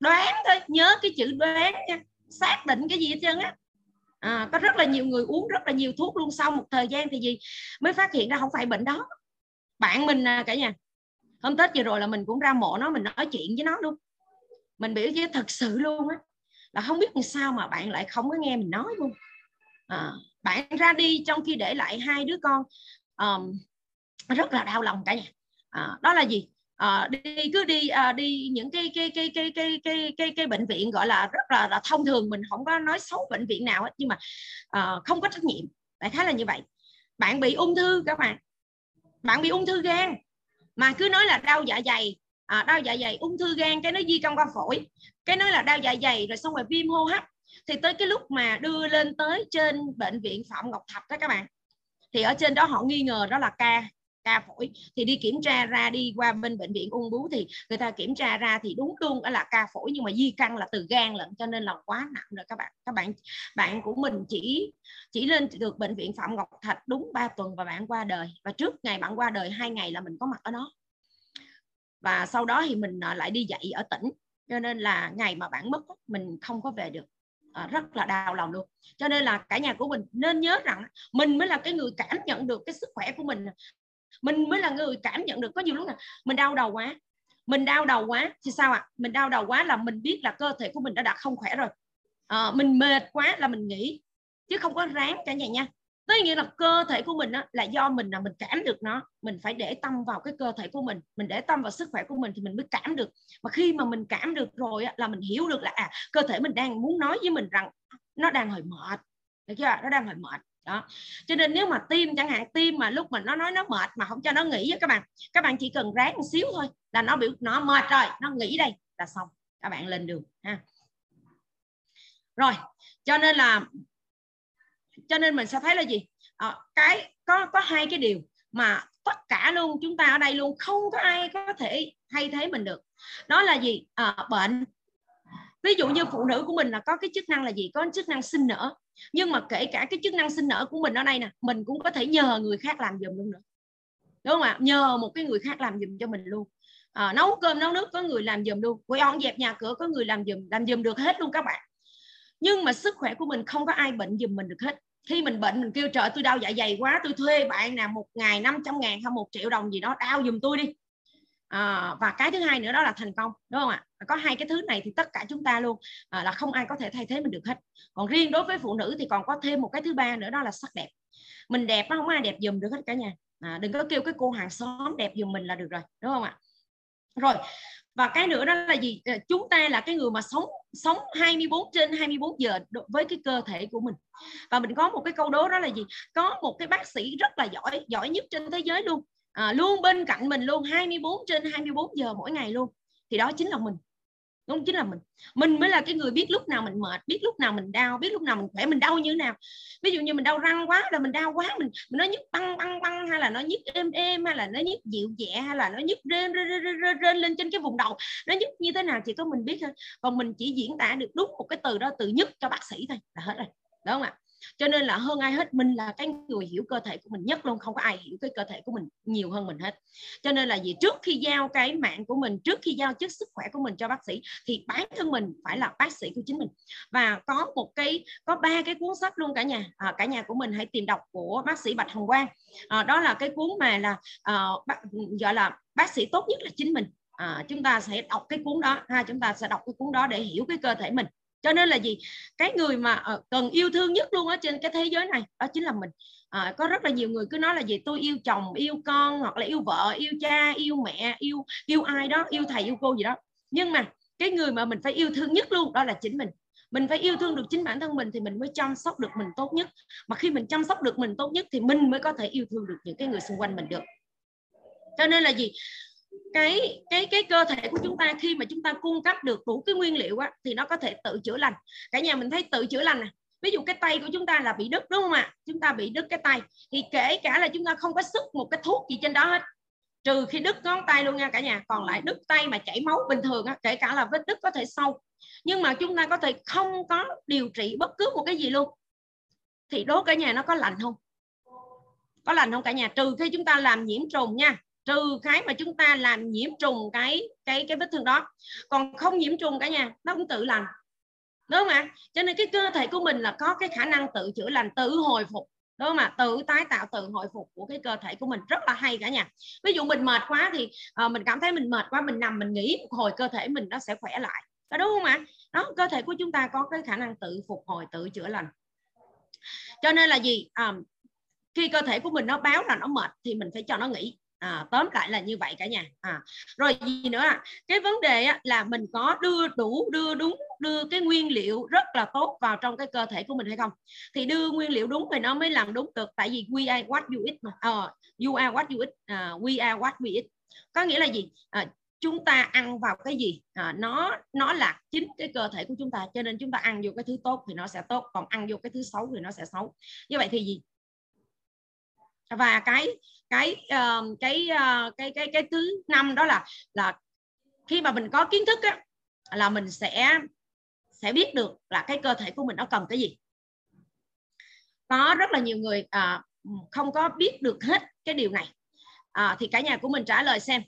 Speaker 2: đoán thôi nhớ cái chữ đoán nha. Xác định cái gì hết trơn á. À, có rất là nhiều người uống rất là nhiều thuốc luôn sau một thời gian thì gì mới phát hiện ra không phải bệnh đó. Bạn mình à, cả nhà. Hôm tết vừa rồi là mình cũng ra mộ nó mình nói chuyện với nó luôn. Mình biểu với thật sự luôn á là không biết làm sao mà bạn lại không có nghe mình nói luôn. À, bạn ra đi trong khi để lại hai đứa con um, rất là đau lòng cả nhà à, đó là gì? À, đi cứ đi à, đi những cái cái cái cái cái cái cái cái bệnh viện gọi là rất là, là thông thường mình không có nói xấu bệnh viện nào hết nhưng mà à, không có trách nhiệm. Đại khái là như vậy. Bạn bị ung thư các bạn. Bạn bị ung thư gan. Mà cứ nói là đau dạ dày à, đau dạ dày ung thư gan cái nó di căn qua phổi cái nói là đau dạ dày rồi xong rồi viêm hô hấp. Thì tới cái lúc mà đưa lên tới trên bệnh viện phạm ngọc thạch đó các bạn. Thì ở trên đó họ nghi ngờ đó là ca ca phổi. Thì đi kiểm tra ra đi qua bên bệnh viện ung bướu thì người ta kiểm tra ra thì đúng luôn đó là ca phổi nhưng mà di căn là từ gan lận cho nên là quá nặng rồi. Các bạn các bạn bạn của mình chỉ chỉ lên được bệnh viện phạm ngọc thạch đúng 3 tuần và bạn qua đời. Và trước ngày bạn qua đời hai ngày là mình có mặt ở đó. Và sau đó thì mình à, lại đi dạy ở tỉnh. Cho nên là ngày mà bạn mất mình không có về được. À, rất là đau lòng luôn. Cho nên là cả nhà của mình nên nhớ rằng mình mới là cái người cảm nhận được cái sức khỏe của mình mình mới là người cảm nhận được có nhiều lúc là mình đau đầu quá. Mình đau đầu quá thì sao ạ? À? mình đau đầu quá là mình biết là cơ thể của mình đã đạt không khỏe rồi. À, mình mệt quá là mình nghỉ chứ không có ráng cả nhà nha. Tức nghĩa là cơ thể của mình á, là do mình là mình cảm được nó. Mình phải để tâm vào cái cơ thể của mình. Mình để tâm vào sức khỏe của mình thì mình mới cảm được. Mà khi mà mình cảm được rồi á, là mình hiểu được là à cơ thể mình đang muốn nói với mình rằng nó đang hơi mệt. Được chưa nó đang hơi mệt đó. Cho nên nếu mà tim chẳng hạn tim mà lúc mà nó nói nó mệt mà không cho nó nghỉ các bạn các bạn chỉ cần ráng một xíu thôi là nó biểu nó mệt rồi nó nghỉ đây là xong. Các bạn lên đường ha. Rồi cho nên là cho nên mình sẽ thấy là gì? À, cái có có hai cái điều mà tất cả luôn chúng ta ở đây luôn không có ai có thể thay thế mình được. Đó là gì? À, bệnh ví dụ như phụ nữ của mình là có cái chức năng là gì? Có chức năng sinh nở. Nhưng mà kể cả cái chức năng sinh nở của mình ở đây nè mình cũng có thể nhờ người khác làm giùm luôn nữa. Đúng không ạ? Nhờ một cái người khác làm giùm cho mình luôn. À, nấu cơm nấu nước có người làm giùm luôn. Dọn dẹp nhà cửa có người làm giùm làm giùm được hết luôn các bạn. Nhưng mà sức khỏe của mình không có ai bệnh giùm mình được hết. Khi mình bệnh mình kêu trời tôi đau dạ dày quá tôi thuê bạn nào một ngày 500 ngàn hay một triệu đồng gì đó đau giùm tôi đi. À, và cái thứ hai nữa đó là thành công. Đúng không ạ? Có hai cái thứ này thì tất cả chúng ta luôn à, là không ai có thể thay thế mình được hết. Còn riêng đối với phụ nữ thì còn có thêm một cái thứ ba nữa đó là sắc đẹp. Mình đẹp nó không ai đẹp dùm được hết cả nhà. À, đừng có kêu cái cô hàng xóm đẹp dùm mình là được rồi đúng không ạ? Rồi và cái nữa đó là gì? À, chúng ta là cái người mà sống sống 24 trên 24 giờ với cái cơ thể của mình. Và mình có một cái câu đố đó là gì? Có một cái bác sĩ rất là giỏi giỏi nhất trên thế giới luôn. À, luôn bên cạnh mình luôn 24 trên 24 giờ mỗi ngày luôn thì đó chính là mình. Đúng chính là mình. Mình mới là cái người biết lúc nào mình mệt biết lúc nào mình đau biết lúc nào mình khỏe mình đau như thế nào. Ví dụ như mình đau răng quá là mình đau quá mình, mình nói nhức băng băng băng hay là nó nhức êm êm hay là nó nhức dịu nhẹ hay là nó nhức rên rên, rên, rên, rên lên trên cái vùng đầu nó nhức như thế nào chỉ có mình biết thôi. Còn mình chỉ diễn tả được đúng một cái từ đó từ nhức cho bác sĩ thôi là hết rồi. Đúng không ạ? Cho nên là hơn ai hết mình là cái người hiểu cơ thể của mình nhất luôn không có ai hiểu cái cơ thể của mình nhiều hơn mình hết. Cho nên là gì trước khi giao cái mạng của mình trước khi giao chức sức khỏe của mình cho bác sĩ thì bản thân mình phải là bác sĩ của chính mình. Và có một cái có ba cái cuốn sách luôn cả nhà. À, cả nhà của mình hãy tìm đọc của bác sĩ bạch hồng quang. À, đó là cái cuốn mà là ờ, à, bác, gọi là bác sĩ tốt nhất là chính mình. À, chúng ta sẽ đọc cái cuốn đó ha chúng ta sẽ đọc cái cuốn đó để hiểu cái cơ thể mình cho nên là gì? Cái người mà ờ, cần yêu thương nhất luôn ở trên cái thế giới này đó chính là mình. À, có rất là nhiều người cứ nói là gì? Tôi yêu chồng yêu con hoặc là yêu vợ yêu cha yêu mẹ yêu yêu ai đó yêu thầy yêu cô gì đó. Nhưng mà cái người mà mình phải yêu thương nhất luôn đó là chính mình. Mình phải yêu thương được chính bản thân mình thì mình mới chăm sóc được mình tốt nhất. Mà khi mình chăm sóc được mình tốt nhất thì mình mới có thể yêu thương được những cái người xung quanh mình được. Cho nên là gì? Cái cái cái cơ thể của chúng ta khi mà chúng ta cung cấp được đủ cái nguyên liệu á, thì nó có thể tự chữa lành. Cả nhà mình thấy tự chữa lành à ví dụ cái tay của chúng ta là bị đứt đúng không ạ? Chúng ta bị đứt cái tay. Thì kể cả là chúng ta không có sức một cái thuốc gì trên đó hết. Trừ khi đứt ngón tay luôn nha cả nhà. Còn lại đứt tay mà chảy máu bình thường á, kể cả là vết đứt có thể sâu. Nhưng mà chúng ta có thể không có điều trị bất cứ một cái gì luôn. Thì đố cả nhà nó có lành không? Có lành không cả nhà? Trừ khi chúng ta làm nhiễm trùng nha trừ cái mà chúng ta làm nhiễm trùng cái cái cái vết thương đó. Còn không nhiễm trùng cả nhà nó cũng tự lành. Đúng không ạ? Cho nên cái cơ thể của mình là có cái khả năng tự chữa lành tự hồi phục. Đúng không ạ? Tự tái tạo tự hồi phục của cái cơ thể của mình. Rất là hay cả nhà. Ví dụ mình mệt quá thì à, mình cảm thấy mình mệt quá mình nằm mình nghỉ một hồi cơ thể mình nó sẽ khỏe lại. Đó đúng không ạ? Đó cơ thể của chúng ta có cái khả năng tự phục hồi tự chữa lành. Cho nên là gì? À, khi cơ thể của mình nó báo là nó mệt thì mình phải cho nó nghỉ à, tóm lại là như vậy cả nhà. À, rồi gì nữa à? cái vấn đề á, là mình có đưa đủ đưa đúng đưa cái nguyên liệu rất là tốt vào trong cái cơ thể của mình hay không? Thì đưa nguyên liệu đúng thì nó mới làm đúng được tại vì we are what you eat mà. Uh, you are what you eat. Uh, we are what we eat. Có nghĩa là gì? À, chúng ta ăn vào cái gì? À, nó nó là chính cái cơ thể của chúng ta cho nên chúng ta ăn vô cái thứ tốt thì nó sẽ tốt còn ăn vô cái thứ xấu thì nó sẽ xấu. Như vậy thì gì? Và cái cái uh, cái uh, cái cái cái thứ năm đó là là khi mà mình có kiến thức á, là mình sẽ sẽ biết được là cái cơ thể của mình nó cần cái gì. Có rất là nhiều người à, không có biết được hết cái điều này. À, thì cả nhà của mình trả lời xem.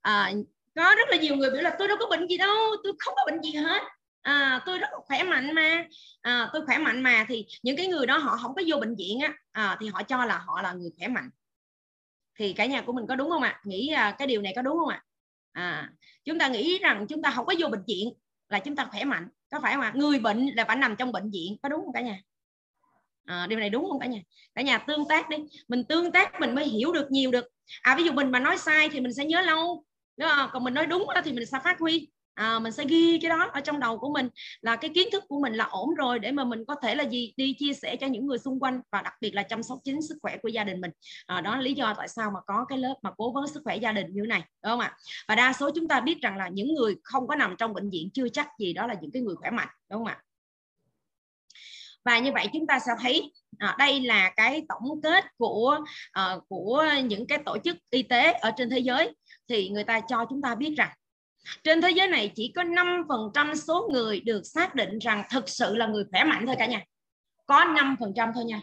Speaker 2: À, có rất là nhiều người biểu là tôi đâu có bệnh gì đâu tôi không có bệnh gì hết à, tôi rất là khỏe mạnh mà. À, tôi khỏe mạnh mà thì những cái người đó họ không có vô bệnh viện á à, thì họ cho là họ là người khỏe mạnh. Thì cả nhà của mình có đúng không ạ? Nghĩ à, cái điều này có đúng không ạ? À, chúng ta nghĩ rằng chúng ta không có vô bệnh viện là chúng ta khỏe mạnh có phải không ạ? Người bệnh là phải nằm trong bệnh viện có đúng không cả nhà? À, điều này đúng không cả nhà? Cả nhà tương tác đi mình tương tác mình mới hiểu được nhiều được. À ví dụ mình mà nói sai thì mình sẽ nhớ lâu đúng không? còn mình nói đúng đó thì mình sẽ phát huy à, mình sẽ ghi cái đó ở trong đầu của mình là cái kiến thức của mình là ổn rồi để mà mình có thể là gì đi chia sẻ cho những người xung quanh và đặc biệt là chăm sóc chính sức khỏe của gia đình mình. À, đó là lý do tại sao mà có cái lớp mà cố vấn sức khỏe gia đình như này đúng không ạ? Và đa số chúng ta biết rằng là những người không có nằm trong bệnh viện chưa chắc gì đó là những cái người khỏe mạnh đúng không ạ? Và như vậy chúng ta sẽ thấy à, đây là cái tổng kết của à, của những cái tổ chức y tế ở trên thế giới. Thì người ta cho chúng ta biết rằng trên thế giới này chỉ có 5% số người được xác định rằng thực sự là người khỏe mạnh thôi cả nhà. Có 5% thôi nha.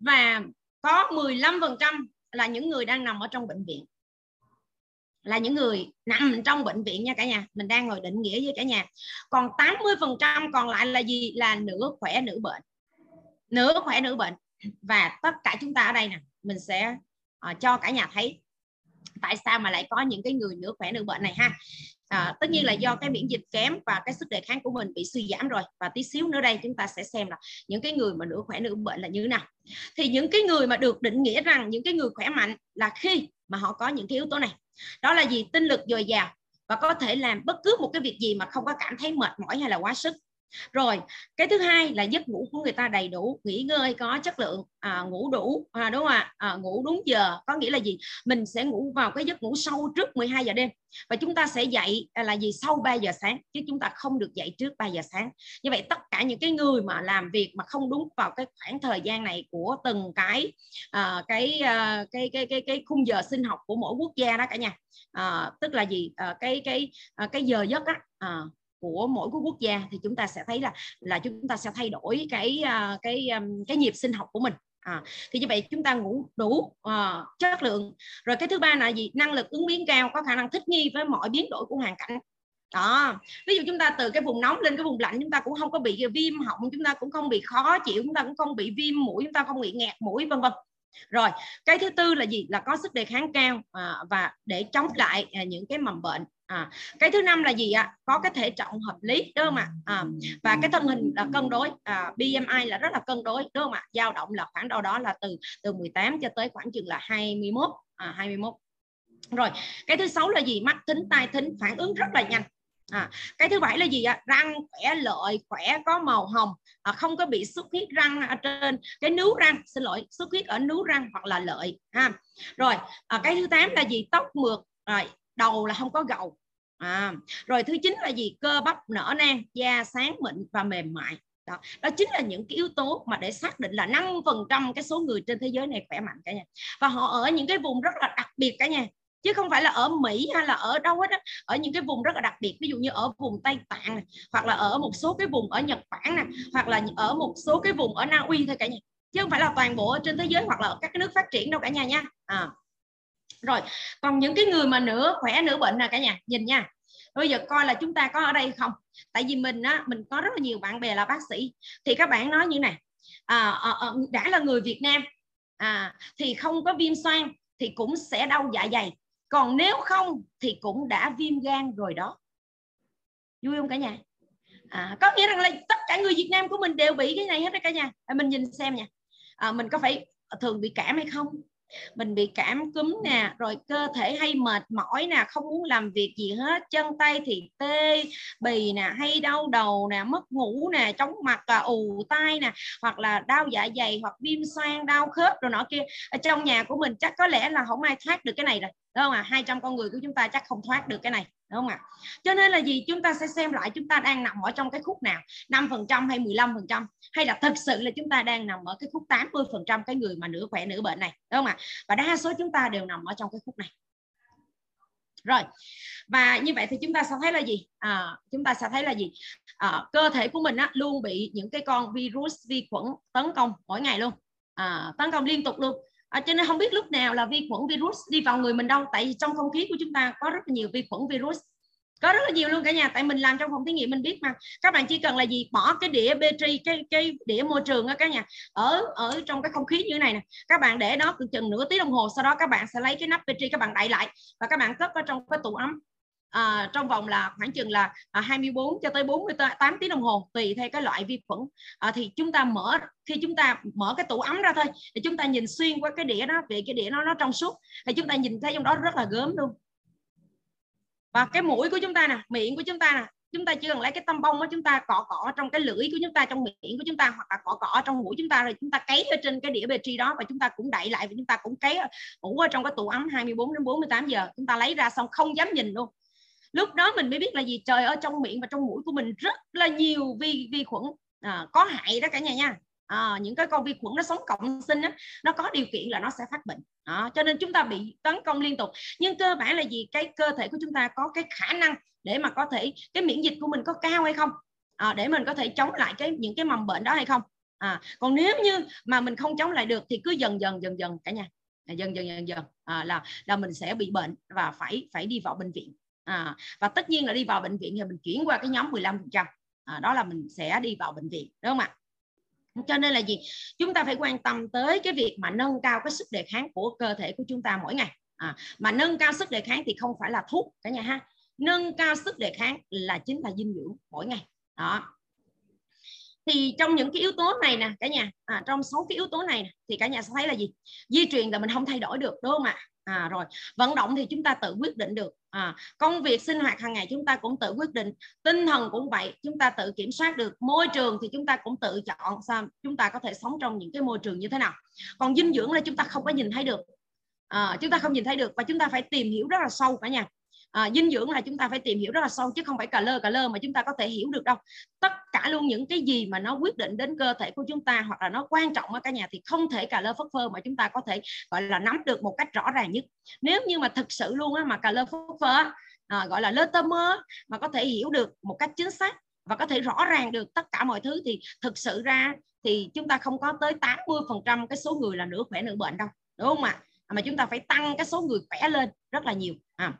Speaker 2: Và có 15% là những người đang nằm ở trong bệnh viện. Là những người nằm trong bệnh viện nha cả nhà. Mình đang ngồi định nghĩa với cả nhà. Còn 80% còn lại là gì? Là nửa khỏe nửa bệnh. Nửa khỏe nửa bệnh. Và tất cả chúng ta ở đây nè mình sẽ uh, cho cả nhà thấy tại sao mà lại có những cái người nửa khỏe nửa bệnh này ha? À, tất nhiên là do cái miễn dịch kém và cái sức đề kháng của mình bị suy giảm rồi. Và tí xíu nữa đây chúng ta sẽ xem là những cái người mà nửa khỏe nửa bệnh là như thế nào. Thì những cái người mà được định nghĩa rằng những cái người khỏe mạnh là khi mà họ có những cái yếu tố này. Đó là gì? Tinh lực dồi dào và có thể làm bất cứ một cái việc gì mà không có cảm thấy mệt mỏi hay là quá sức rồi cái thứ hai là giấc ngủ của người ta đầy đủ nghỉ ngơi có chất lượng à, ngủ đủ à, đúng không ạ? À, ngủ đúng giờ có nghĩa là gì? Mình sẽ ngủ vào cái giấc ngủ sâu trước 12 giờ đêm và chúng ta sẽ dậy à, là gì? Sau 3 giờ sáng chứ chúng ta không được dậy trước 3 giờ sáng. Như vậy tất cả những cái người mà làm việc mà không đúng vào cái khoảng thời gian này của từng cái à, cái, à, cái cái cái cái khung giờ sinh học của mỗi quốc gia đó cả nhà. À, tức là gì? À, cái cái à, cái giờ giấc á à, của mỗi cái quốc gia thì chúng ta sẽ thấy là là chúng ta sẽ thay đổi cái à, cái um, cái nhịp sinh học của mình. À, thì như vậy chúng ta ngủ đủ uh, chất lượng. Rồi cái thứ ba là gì? Năng lực ứng biến cao có khả năng thích nghi với mọi biến đổi của hoàn cảnh. Đó. Ví dụ chúng ta từ cái vùng nóng lên cái vùng lạnh chúng ta cũng không có bị viêm họng chúng ta cũng không bị khó chịu chúng ta cũng không bị viêm mũi chúng ta không bị nghẹt mũi vân vân. Rồi cái thứ tư là gì? Là có sức đề kháng cao à, và để chống lại à, những cái mầm bệnh à, cái thứ năm là gì ạ? Có cái thể trọng hợp lý đúng không ạ? À, và cái thân hình là cân đối. À, BMI là rất là cân đối đúng không ạ? Dao động là khoảng đâu đó là từ từ 18 cho tới khoảng chừng là 21 à, 21 rồi cái thứ sáu là gì? Mắt thính tai thính phản ứng rất là nhanh. À, cái thứ bảy là gì ạ? Răng khỏe lợi khỏe có màu hồng. À, không có bị xuất huyết răng ở trên. Cái nướu răng xin lỗi xuất huyết ở nướu răng hoặc là lợi ha. Rồi à, cái thứ tám là gì? Tóc mượt rồi đầu là không có gầu à, rồi thứ chín là gì? Cơ bắp nở nang da sáng mịn và mềm mại. Đó, đó chính là những cái yếu tố mà để xác định là 5% cái số người trên thế giới này khỏe mạnh cả nhà. Và họ ở những cái vùng rất là đặc biệt cả nhà chứ không phải là ở Mỹ hay là ở đâu hết á. Ở những cái vùng rất là đặc biệt ví dụ như ở vùng Tây Tạng này, hoặc là ở một số cái vùng ở Nhật Bản này, hoặc là ở một số cái vùng ở Na Uy thôi cả nhà. Chứ không phải là toàn bộ ở trên thế giới hoặc là ở các cái nước phát triển đâu cả nhà nha. À. rồi còn những cái người mà nửa khỏe nửa bệnh nè cả nhà nhìn nha bây giờ coi là chúng ta có ở đây không? Tại vì mình á mình có rất là nhiều bạn bè là bác sĩ. Thì các bạn nói như này. À, à, à, đã là người Việt Nam à, thì không có viêm xoang thì cũng sẽ đau dạ dày. Còn nếu không thì cũng đã viêm gan rồi đó. Vui không cả nhà? À, có nghĩa rằng là tất cả người Việt Nam của mình đều bị cái này hết đó cả nhà. À, mình nhìn xem nha. À, mình có phải thường bị cảm hay không? Mình bị cảm cúm nè, rồi cơ thể hay mệt mỏi nè, không muốn làm việc gì hết, chân tay thì tê, bì nè, hay đau đầu nè, mất ngủ nè, chóng mặt và ù tai nè, hoặc là đau dạ dày, hoặc viêm xoang, đau khớp rồi nọ kia. Ở trong nhà của mình chắc có lẽ là không ai thoát được cái này rồi, đúng không à 200 con người của chúng ta chắc không thoát được cái này đúng không ạ? Cho nên là gì? Chúng ta sẽ xem lại chúng ta đang nằm ở trong cái khúc nào? 5% hay 15% hay là thực sự là chúng ta đang nằm ở cái khúc 80% cái người mà nửa khỏe nửa bệnh này? Đúng không ạ? Và đa số chúng ta đều nằm ở trong cái khúc này. Rồi. Và như vậy thì chúng ta sẽ thấy là gì? À, chúng ta sẽ thấy là gì? À, cơ thể của mình á, luôn bị những cái con virus vi khuẩn tấn công mỗi ngày luôn. À, tấn công liên tục luôn à, cho nên không biết lúc nào là vi khuẩn virus đi vào người mình đâu tại vì trong không khí của chúng ta có rất là nhiều vi khuẩn virus. Có rất là nhiều luôn cả nhà tại mình làm trong phòng thí nghiệm mình biết mà. Các bạn chỉ cần là gì? Bỏ cái đĩa petri cái cái đĩa môi trường á cả nhà. Ở ở trong cái không khí như thế này nè các bạn để đó từ chừng nửa tiếng đồng hồ sau đó các bạn sẽ lấy cái nắp petri các bạn đậy lại và các bạn cất ở trong cái tủ ấm à, trong vòng là khoảng chừng là à, 24 cho tới 48 tiếng đồng hồ tùy theo cái loại vi khuẩn à, thì chúng ta mở khi chúng ta mở cái tủ ấm ra thôi thì chúng ta nhìn xuyên qua cái đĩa đó vì cái đĩa nó nó trong suốt thì chúng ta nhìn thấy trong đó rất là gớm luôn và cái mũi của chúng ta nè miệng của chúng ta nè chúng ta chỉ cần lấy cái tăm bông đó chúng ta cọ cọ trong cái lưỡi của chúng ta trong miệng của chúng ta hoặc là cọ cọ trong mũi chúng ta rồi chúng ta cấy ở trên cái đĩa bề tri đó và chúng ta cũng đậy lại và chúng ta cũng cấy ủ ở trong cái tủ ấm 24 đến 48 giờ chúng ta lấy ra xong không dám nhìn luôn lúc đó mình mới biết là gì? Trời ở trong miệng và trong mũi của mình rất là nhiều vi vi khuẩn. À, có hại đó cả nhà nha. À, những cái con vi khuẩn nó sống cộng sinh á, nó có điều kiện là nó sẽ phát bệnh. À, cho nên chúng ta bị tấn công liên tục. Nhưng cơ bản là gì? Cái cơ thể của chúng ta có cái khả năng để mà có thể cái miễn dịch của mình có cao hay không? À, để mình có thể chống lại cái những cái mầm bệnh đó hay không? À, còn nếu như mà mình không chống lại được thì cứ dần dần dần dần cả nhà. À, dần dần dần dần. À, là là mình sẽ bị bệnh và phải phải đi vào bệnh viện à, và tất nhiên là đi vào bệnh viện thì mình chuyển qua cái nhóm 15 phần trăm. À, đó là mình sẽ đi vào bệnh viện đúng không ạ? Cho nên là gì? Chúng ta phải quan tâm tới cái việc mà nâng cao cái sức đề kháng của cơ thể của chúng ta mỗi ngày. À, mà nâng cao sức đề kháng thì không phải là thuốc cả nhà ha. Nâng cao sức đề kháng là chính là dinh dưỡng mỗi ngày. Đó. Thì trong những cái yếu tố này nè cả nhà à, trong sáu cái yếu tố này nè, thì cả nhà sẽ thấy là gì? Di truyền là mình không thay đổi được đúng không ạ? à, à rồi. Vận động thì chúng ta tự quyết định được. À, công việc sinh hoạt hàng ngày chúng ta cũng tự quyết định. Tinh thần cũng vậy chúng ta tự kiểm soát được. Môi trường thì chúng ta cũng tự chọn sao chúng ta có thể sống trong những cái môi trường như thế nào. Còn dinh dưỡng là chúng ta không có nhìn thấy được. À, chúng ta không nhìn thấy được và chúng ta phải tìm hiểu rất là sâu cả nhà à, dinh dưỡng là chúng ta phải tìm hiểu rất là sâu chứ không phải cà lơ cà lơ mà chúng ta có thể hiểu được đâu. Tất cả luôn những cái gì mà nó quyết định đến cơ thể của chúng ta hoặc là nó quan trọng ở cả nhà thì không thể cà lơ phất phơ mà chúng ta có thể gọi là nắm được một cách rõ ràng nhất. Nếu như mà thực sự luôn á mà cà lơ phất phơ à, gọi là lơ tơ mơ mà có thể hiểu được một cách chính xác và có thể rõ ràng được tất cả mọi thứ thì thực sự ra thì chúng ta không có tới 80 phần trăm cái số người là nửa khỏe nửa bệnh đâu đúng không ạ? Mà chúng ta phải tăng cái số người khỏe lên rất là nhiều. À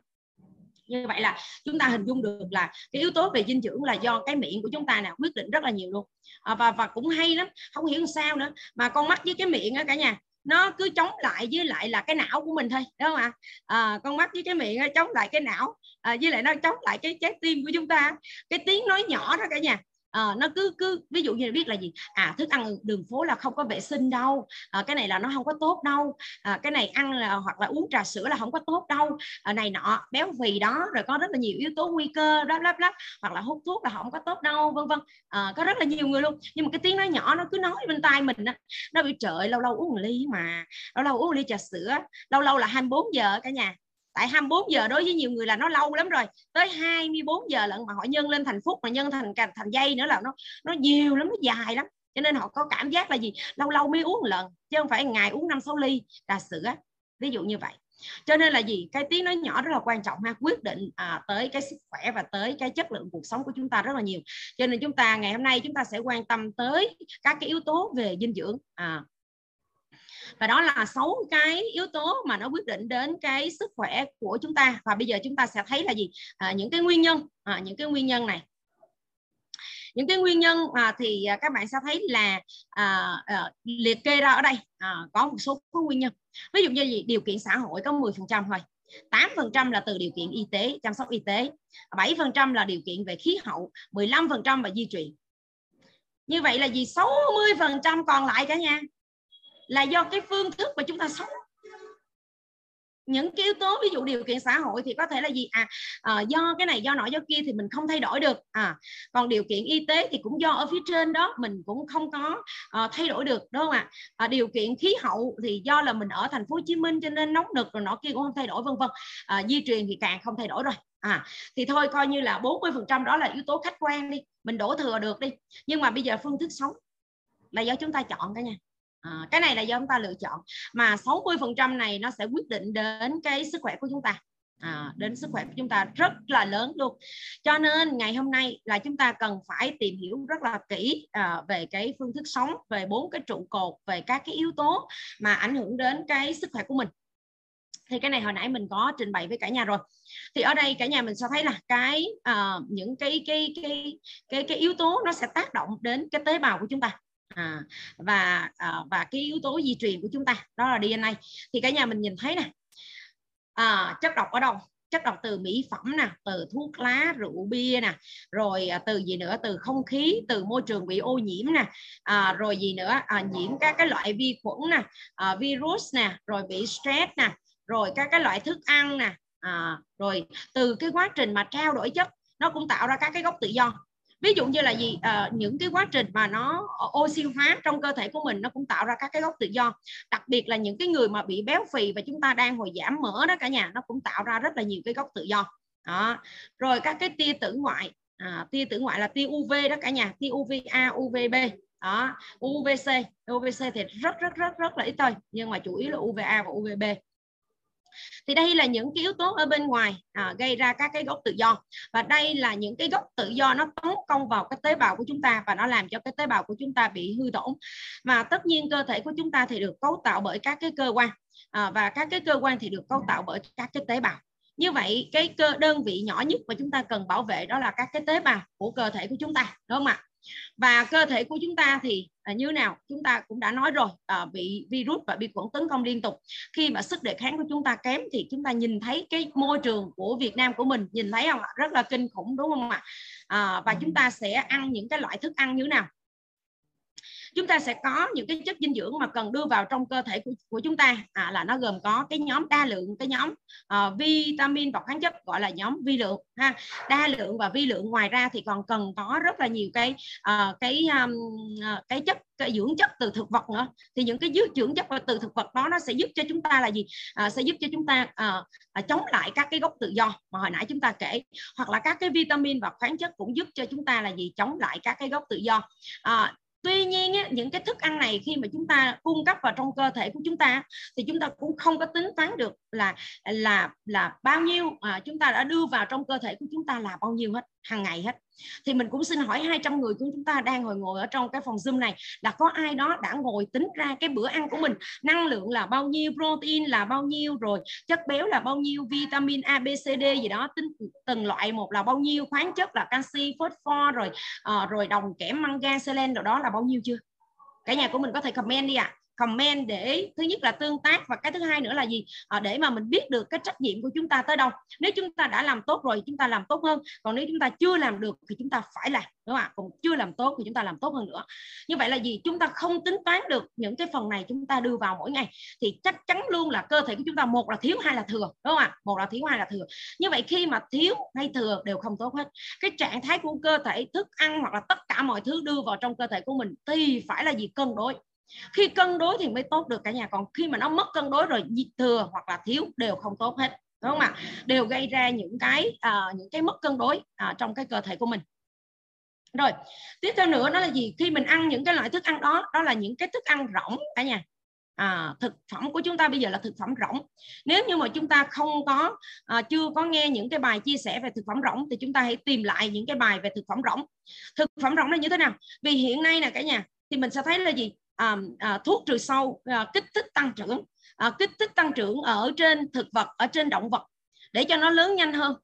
Speaker 2: như vậy là chúng ta hình dung được là cái yếu tố về dinh dưỡng là do cái miệng của chúng ta nào quyết định rất là nhiều luôn. À, và và cũng hay lắm không hiểu sao nữa. Mà con mắt với cái miệng á cả nhà nó cứ chống lại với lại là cái não của mình thôi đúng không ạ? À, con mắt với cái miệng chống lại cái não à, với lại nó chống lại cái trái tim của chúng ta. Cái tiếng nói nhỏ đó cả nhà à, nó cứ cứ ví dụ như biết là gì? À thức ăn đường phố là không có vệ sinh đâu. À, cái này là nó không có tốt đâu. À, cái này ăn là hoặc là uống trà sữa là không có tốt đâu. À, này nọ béo phì đó rồi có rất là nhiều yếu tố nguy cơ đó lắp lắp hoặc là hút thuốc là không có tốt đâu vân vân. À, có rất là nhiều người luôn. Nhưng mà cái tiếng nói nhỏ nó cứ nói bên tai mình á. Nó bị trời lâu lâu uống một ly mà. Lâu lâu uống một ly trà sữa. Lâu lâu là 24 giờ cả nhà tại 24 giờ đối với nhiều người là nó lâu lắm rồi. Tới 24 giờ lận mà họ nhân lên thành phút mà nhân thành thành dây nữa là nó nó nhiều lắm nó dài lắm. Cho nên họ có cảm giác là gì? Lâu lâu mới uống một lần chứ không phải ngày uống năm sáu ly trà sữa ví dụ như vậy. Cho nên là gì? Cái tiếng nói nhỏ rất là quan trọng ha. Quyết định à, tới cái sức khỏe và tới cái chất lượng cuộc sống của chúng ta rất là nhiều. Cho nên chúng ta ngày hôm nay chúng ta sẽ quan tâm tới các cái yếu tố về dinh dưỡng. À, và đó là sáu cái yếu tố mà nó quyết định đến cái sức khỏe của chúng ta. Và bây giờ chúng ta sẽ thấy là gì? À, những cái nguyên nhân. À, những cái nguyên nhân này. Những cái nguyên nhân à, thì các bạn sẽ thấy là à, à, liệt kê ra ở đây. À, có một số cái nguyên nhân. Ví dụ như gì? Điều kiện xã hội có 10 phần trăm thôi. 8% là từ điều kiện y tế, chăm sóc y tế, 7% là điều kiện về khí hậu, 15% là di truyền. Như vậy là gì? 60% còn lại cả nhà là do cái phương thức mà chúng ta sống. Những cái yếu tố ví dụ điều kiện xã hội thì có thể là gì? À, à do cái này do nọ do kia thì mình không thay đổi được. À còn điều kiện y tế thì cũng do ở phía trên đó mình cũng không có à, thay đổi được đúng không ạ? À, điều kiện khí hậu thì do là mình ở thành phố Hồ Chí Minh cho nên nóng nực rồi nọ kia cũng không thay đổi vân vân. À, di truyền thì càng không thay đổi rồi. À thì thôi coi như là 40 phần trăm đó là yếu tố khách quan đi mình đổ thừa được đi. Nhưng mà bây giờ phương thức sống là do chúng ta chọn cả nha à, cái này là do chúng ta lựa chọn. Mà 60 phần trăm này nó sẽ quyết định đến cái sức khỏe của chúng ta. À, đến sức khỏe của chúng ta rất là lớn luôn. Cho nên ngày hôm nay là chúng ta cần phải tìm hiểu rất là kỹ à, về cái phương thức sống về bốn cái trụ cột về các cái yếu tố mà ảnh hưởng đến cái sức khỏe của mình. Thì cái này hồi nãy mình có trình bày với cả nhà rồi. Thì ở đây cả nhà mình sẽ thấy là cái uh, những cái cái cái cái cái yếu tố nó sẽ tác động đến cái tế bào của chúng ta à, và à, và cái yếu tố di truyền của chúng ta đó là DNA thì cả nhà mình nhìn thấy nè à, chất độc ở đâu? Chất độc từ mỹ phẩm nè từ thuốc lá rượu bia nè rồi à, từ gì nữa? Từ không khí từ môi trường bị ô nhiễm nè à, rồi gì nữa? À, nhiễm các cái loại vi khuẩn nè à, virus nè rồi bị stress nè rồi các cái loại thức ăn nè à, rồi từ cái quá trình mà trao đổi chất nó cũng tạo ra các cái gốc tự do ví dụ như là gì? À, những cái quá trình mà nó oxy hóa trong cơ thể của mình nó cũng tạo ra các cái gốc tự do. Đặc biệt là những cái người mà bị béo phì và chúng ta đang hồi giảm mỡ đó cả nhà nó cũng tạo ra rất là nhiều cái gốc tự do. Đó. Rồi các cái tia tử ngoại à, tia tử ngoại là tia UV đó cả nhà tia UVA UVB đó. UVC UVC thì rất rất rất rất là ít thôi nhưng mà chủ yếu là UVA và UVB thì đây là những cái yếu tố ở bên ngoài à, gây ra các cái gốc tự do. Và đây là những cái gốc tự do nó tấn công vào cái tế bào của chúng ta và nó làm cho cái tế bào của chúng ta bị hư tổn. Và tất nhiên cơ thể của chúng ta thì được cấu tạo bởi các cái cơ quan à, và các cái cơ quan thì được cấu tạo bởi các cái tế bào. Như vậy cái cơ đơn vị nhỏ nhất mà chúng ta cần bảo vệ đó là các cái tế bào của cơ thể của chúng ta đúng không ạ? Và cơ thể của chúng ta thì à, như nào? Chúng ta cũng đã nói rồi à, bị virus và vi khuẩn tấn công liên tục. Khi mà sức đề kháng của chúng ta kém thì chúng ta nhìn thấy cái môi trường của Việt Nam của mình. Nhìn thấy không ạ? Rất là kinh khủng đúng không ạ? À, và chúng ta sẽ ăn những cái loại thức ăn như nào chúng ta sẽ có những cái chất dinh dưỡng mà cần đưa vào trong cơ thể của, của chúng ta. À, là nó gồm có cái nhóm đa lượng cái nhóm uh, vitamin và khoáng chất gọi là nhóm vi lượng ha. Đa lượng và vi lượng ngoài ra thì còn cần có rất là nhiều cái uh, cái um, cái chất cái dưỡng chất từ thực vật nữa. Thì những cái dưỡng chất từ thực vật đó nó sẽ giúp cho chúng ta là gì? À, sẽ giúp cho chúng ta à, à, chống lại các cái gốc tự do mà hồi nãy chúng ta kể. Hoặc là các cái vitamin và khoáng chất cũng giúp cho chúng ta là gì? Chống lại các cái gốc tự do. À, tuy nhiên á, những cái thức ăn này khi mà chúng ta cung cấp vào trong cơ thể của chúng ta thì chúng ta cũng không có tính toán được là là là bao nhiêu à, chúng ta đã đưa vào trong cơ thể của chúng ta là bao nhiêu hết hàng ngày hết. Thì mình cũng xin hỏi 200 người của chúng ta đang ngồi ngồi ở trong cái phòng zoom này là có ai đó đã ngồi tính ra cái bữa ăn của mình? Năng lượng là bao nhiêu protein là bao nhiêu rồi chất béo là bao nhiêu vitamin A B C D gì đó tính từng loại một là bao nhiêu khoáng chất là canxi phosphor rồi uh, rồi đồng kẽm mangan selen rồi đó là bao nhiêu chưa? Cả nhà của mình có thể comment đi ạ. à comment để thứ nhất là tương tác và cái thứ hai nữa là gì? À, để mà mình biết được cái trách nhiệm của chúng ta tới đâu. Nếu chúng ta đã làm tốt rồi chúng ta làm tốt hơn. Còn nếu chúng ta chưa làm được thì chúng ta phải làm đúng không ạ? Còn chưa làm tốt thì chúng ta làm tốt hơn nữa. Như vậy là gì? Chúng ta không tính toán được những cái phần này chúng ta đưa vào mỗi ngày. Thì chắc chắn luôn là cơ thể của chúng ta một là thiếu hai là thừa đúng không ạ? Một là thiếu hai là thừa. Như vậy khi mà thiếu hay thừa đều không tốt hết. Cái trạng thái của cơ thể thức ăn hoặc là tất cả mọi thứ đưa vào trong cơ thể của mình thì phải là gì? Cân đối khi cân đối thì mới tốt được cả nhà. Còn khi mà nó mất cân đối rồi thừa hoặc là thiếu đều không tốt hết. Đúng không ạ? Đều gây ra những cái uh, những cái mất cân đối uh, trong cái cơ thể của mình. Rồi tiếp theo nữa đó là gì? Khi mình ăn những cái loại thức ăn đó đó là những cái thức ăn rỗng cả nhà. À, thực phẩm của chúng ta bây giờ là thực phẩm rỗng. Nếu như mà chúng ta không có à, chưa có nghe những cái bài chia sẻ về thực phẩm rỗng thì chúng ta hãy tìm lại những cái bài về thực phẩm rỗng. Thực phẩm rỗng là như thế nào? Vì hiện nay nè cả nhà thì mình sẽ thấy là gì? À, à, thuốc trừ sâu à, kích thích tăng trưởng à, kích thích tăng trưởng ở trên thực vật ở trên động vật để cho nó lớn nhanh hơn.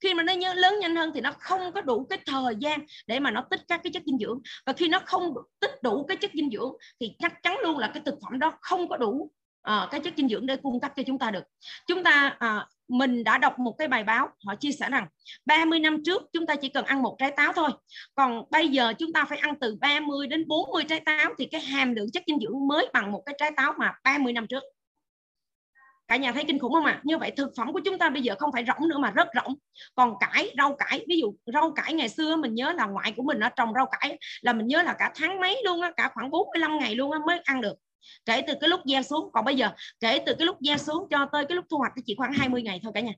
Speaker 2: Khi mà nó nhớ lớn nhanh hơn thì nó không có đủ cái thời gian để mà nó tích các cái chất dinh dưỡng. Và khi nó không tích đủ cái chất dinh dưỡng thì chắc chắn luôn là cái thực phẩm đó không có đủ uh, cái chất dinh dưỡng để cung cấp cho chúng ta được. Chúng ta uh, mình đã đọc một cái bài báo họ chia sẻ rằng 30 năm trước chúng ta chỉ cần ăn một trái táo thôi. Còn bây giờ chúng ta phải ăn từ 30 đến 40 trái táo thì cái hàm lượng chất dinh dưỡng mới bằng một cái trái táo mà 30 năm trước. Cả nhà thấy kinh khủng không ạ? À? như vậy thực phẩm của chúng ta bây giờ không phải rỗng nữa mà rất rỗng. Còn cải rau cải ví dụ rau cải ngày xưa mình nhớ là ngoại của mình nó trồng rau cải là mình nhớ là cả tháng mấy luôn á cả khoảng 45 ngày luôn á mới ăn được kể từ cái lúc gieo xuống còn bây giờ kể từ cái lúc gieo xuống cho tới cái lúc thu hoạch chỉ khoảng 20 ngày thôi cả nhà.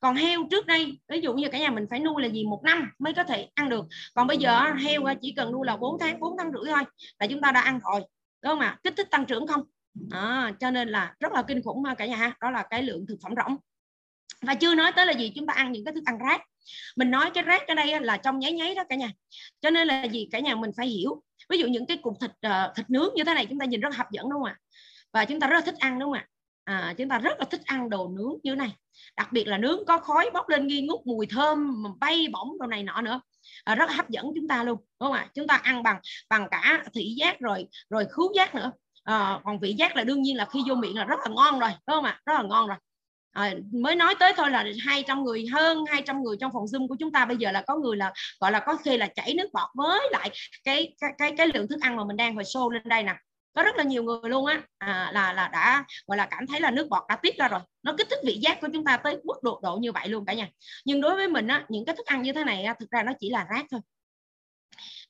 Speaker 2: Còn heo trước đây ví dụ như cả nhà mình phải nuôi là gì? Một năm mới có thể ăn được. Còn bây giờ heo chỉ cần nuôi là 4 tháng 4 tháng rưỡi thôi là chúng ta đã ăn rồi. Đúng không ạ? Kích thích tăng trưởng không? À, cho nên là rất là kinh khủng cả nhà ha. Đó là cái lượng thực phẩm rỗng. Và chưa nói tới là gì? Chúng ta ăn những cái thức ăn rác. Mình nói cái rác ở đây là trong nháy nháy đó cả nhà. Cho nên là gì? Cả nhà mình phải hiểu ví dụ những cái cục thịt uh, thịt nướng như thế này chúng ta nhìn rất hấp dẫn đúng không ạ? Và chúng ta rất là thích ăn đúng không ạ? À, chúng ta rất là thích ăn đồ nướng như thế này. Đặc biệt là nướng có khói bốc lên nghi ngút mùi thơm bay bổng đồ này nọ nữa. À, rất hấp dẫn chúng ta luôn đúng không ạ? Chúng ta ăn bằng bằng cả thị giác rồi rồi khứu giác nữa. À, còn vị giác là đương nhiên là khi vô miệng là rất là ngon rồi đúng không ạ? Rất là ngon rồi à, mới nói tới thôi là 200 người hơn 200 người trong phòng zoom của chúng ta bây giờ là có người là gọi là có khi là chảy nước bọt với lại cái cái cái, cái lượng thức ăn mà mình đang phải show lên đây nè. Có rất là nhiều người luôn á. À, là là đã gọi là cảm thấy là nước bọt đã tiết ra rồi. Nó kích thích vị giác của chúng ta tới mức độ độ như vậy luôn cả nhà. Nhưng đối với mình á những cái thức ăn như thế này á, thực ra nó chỉ là rác thôi.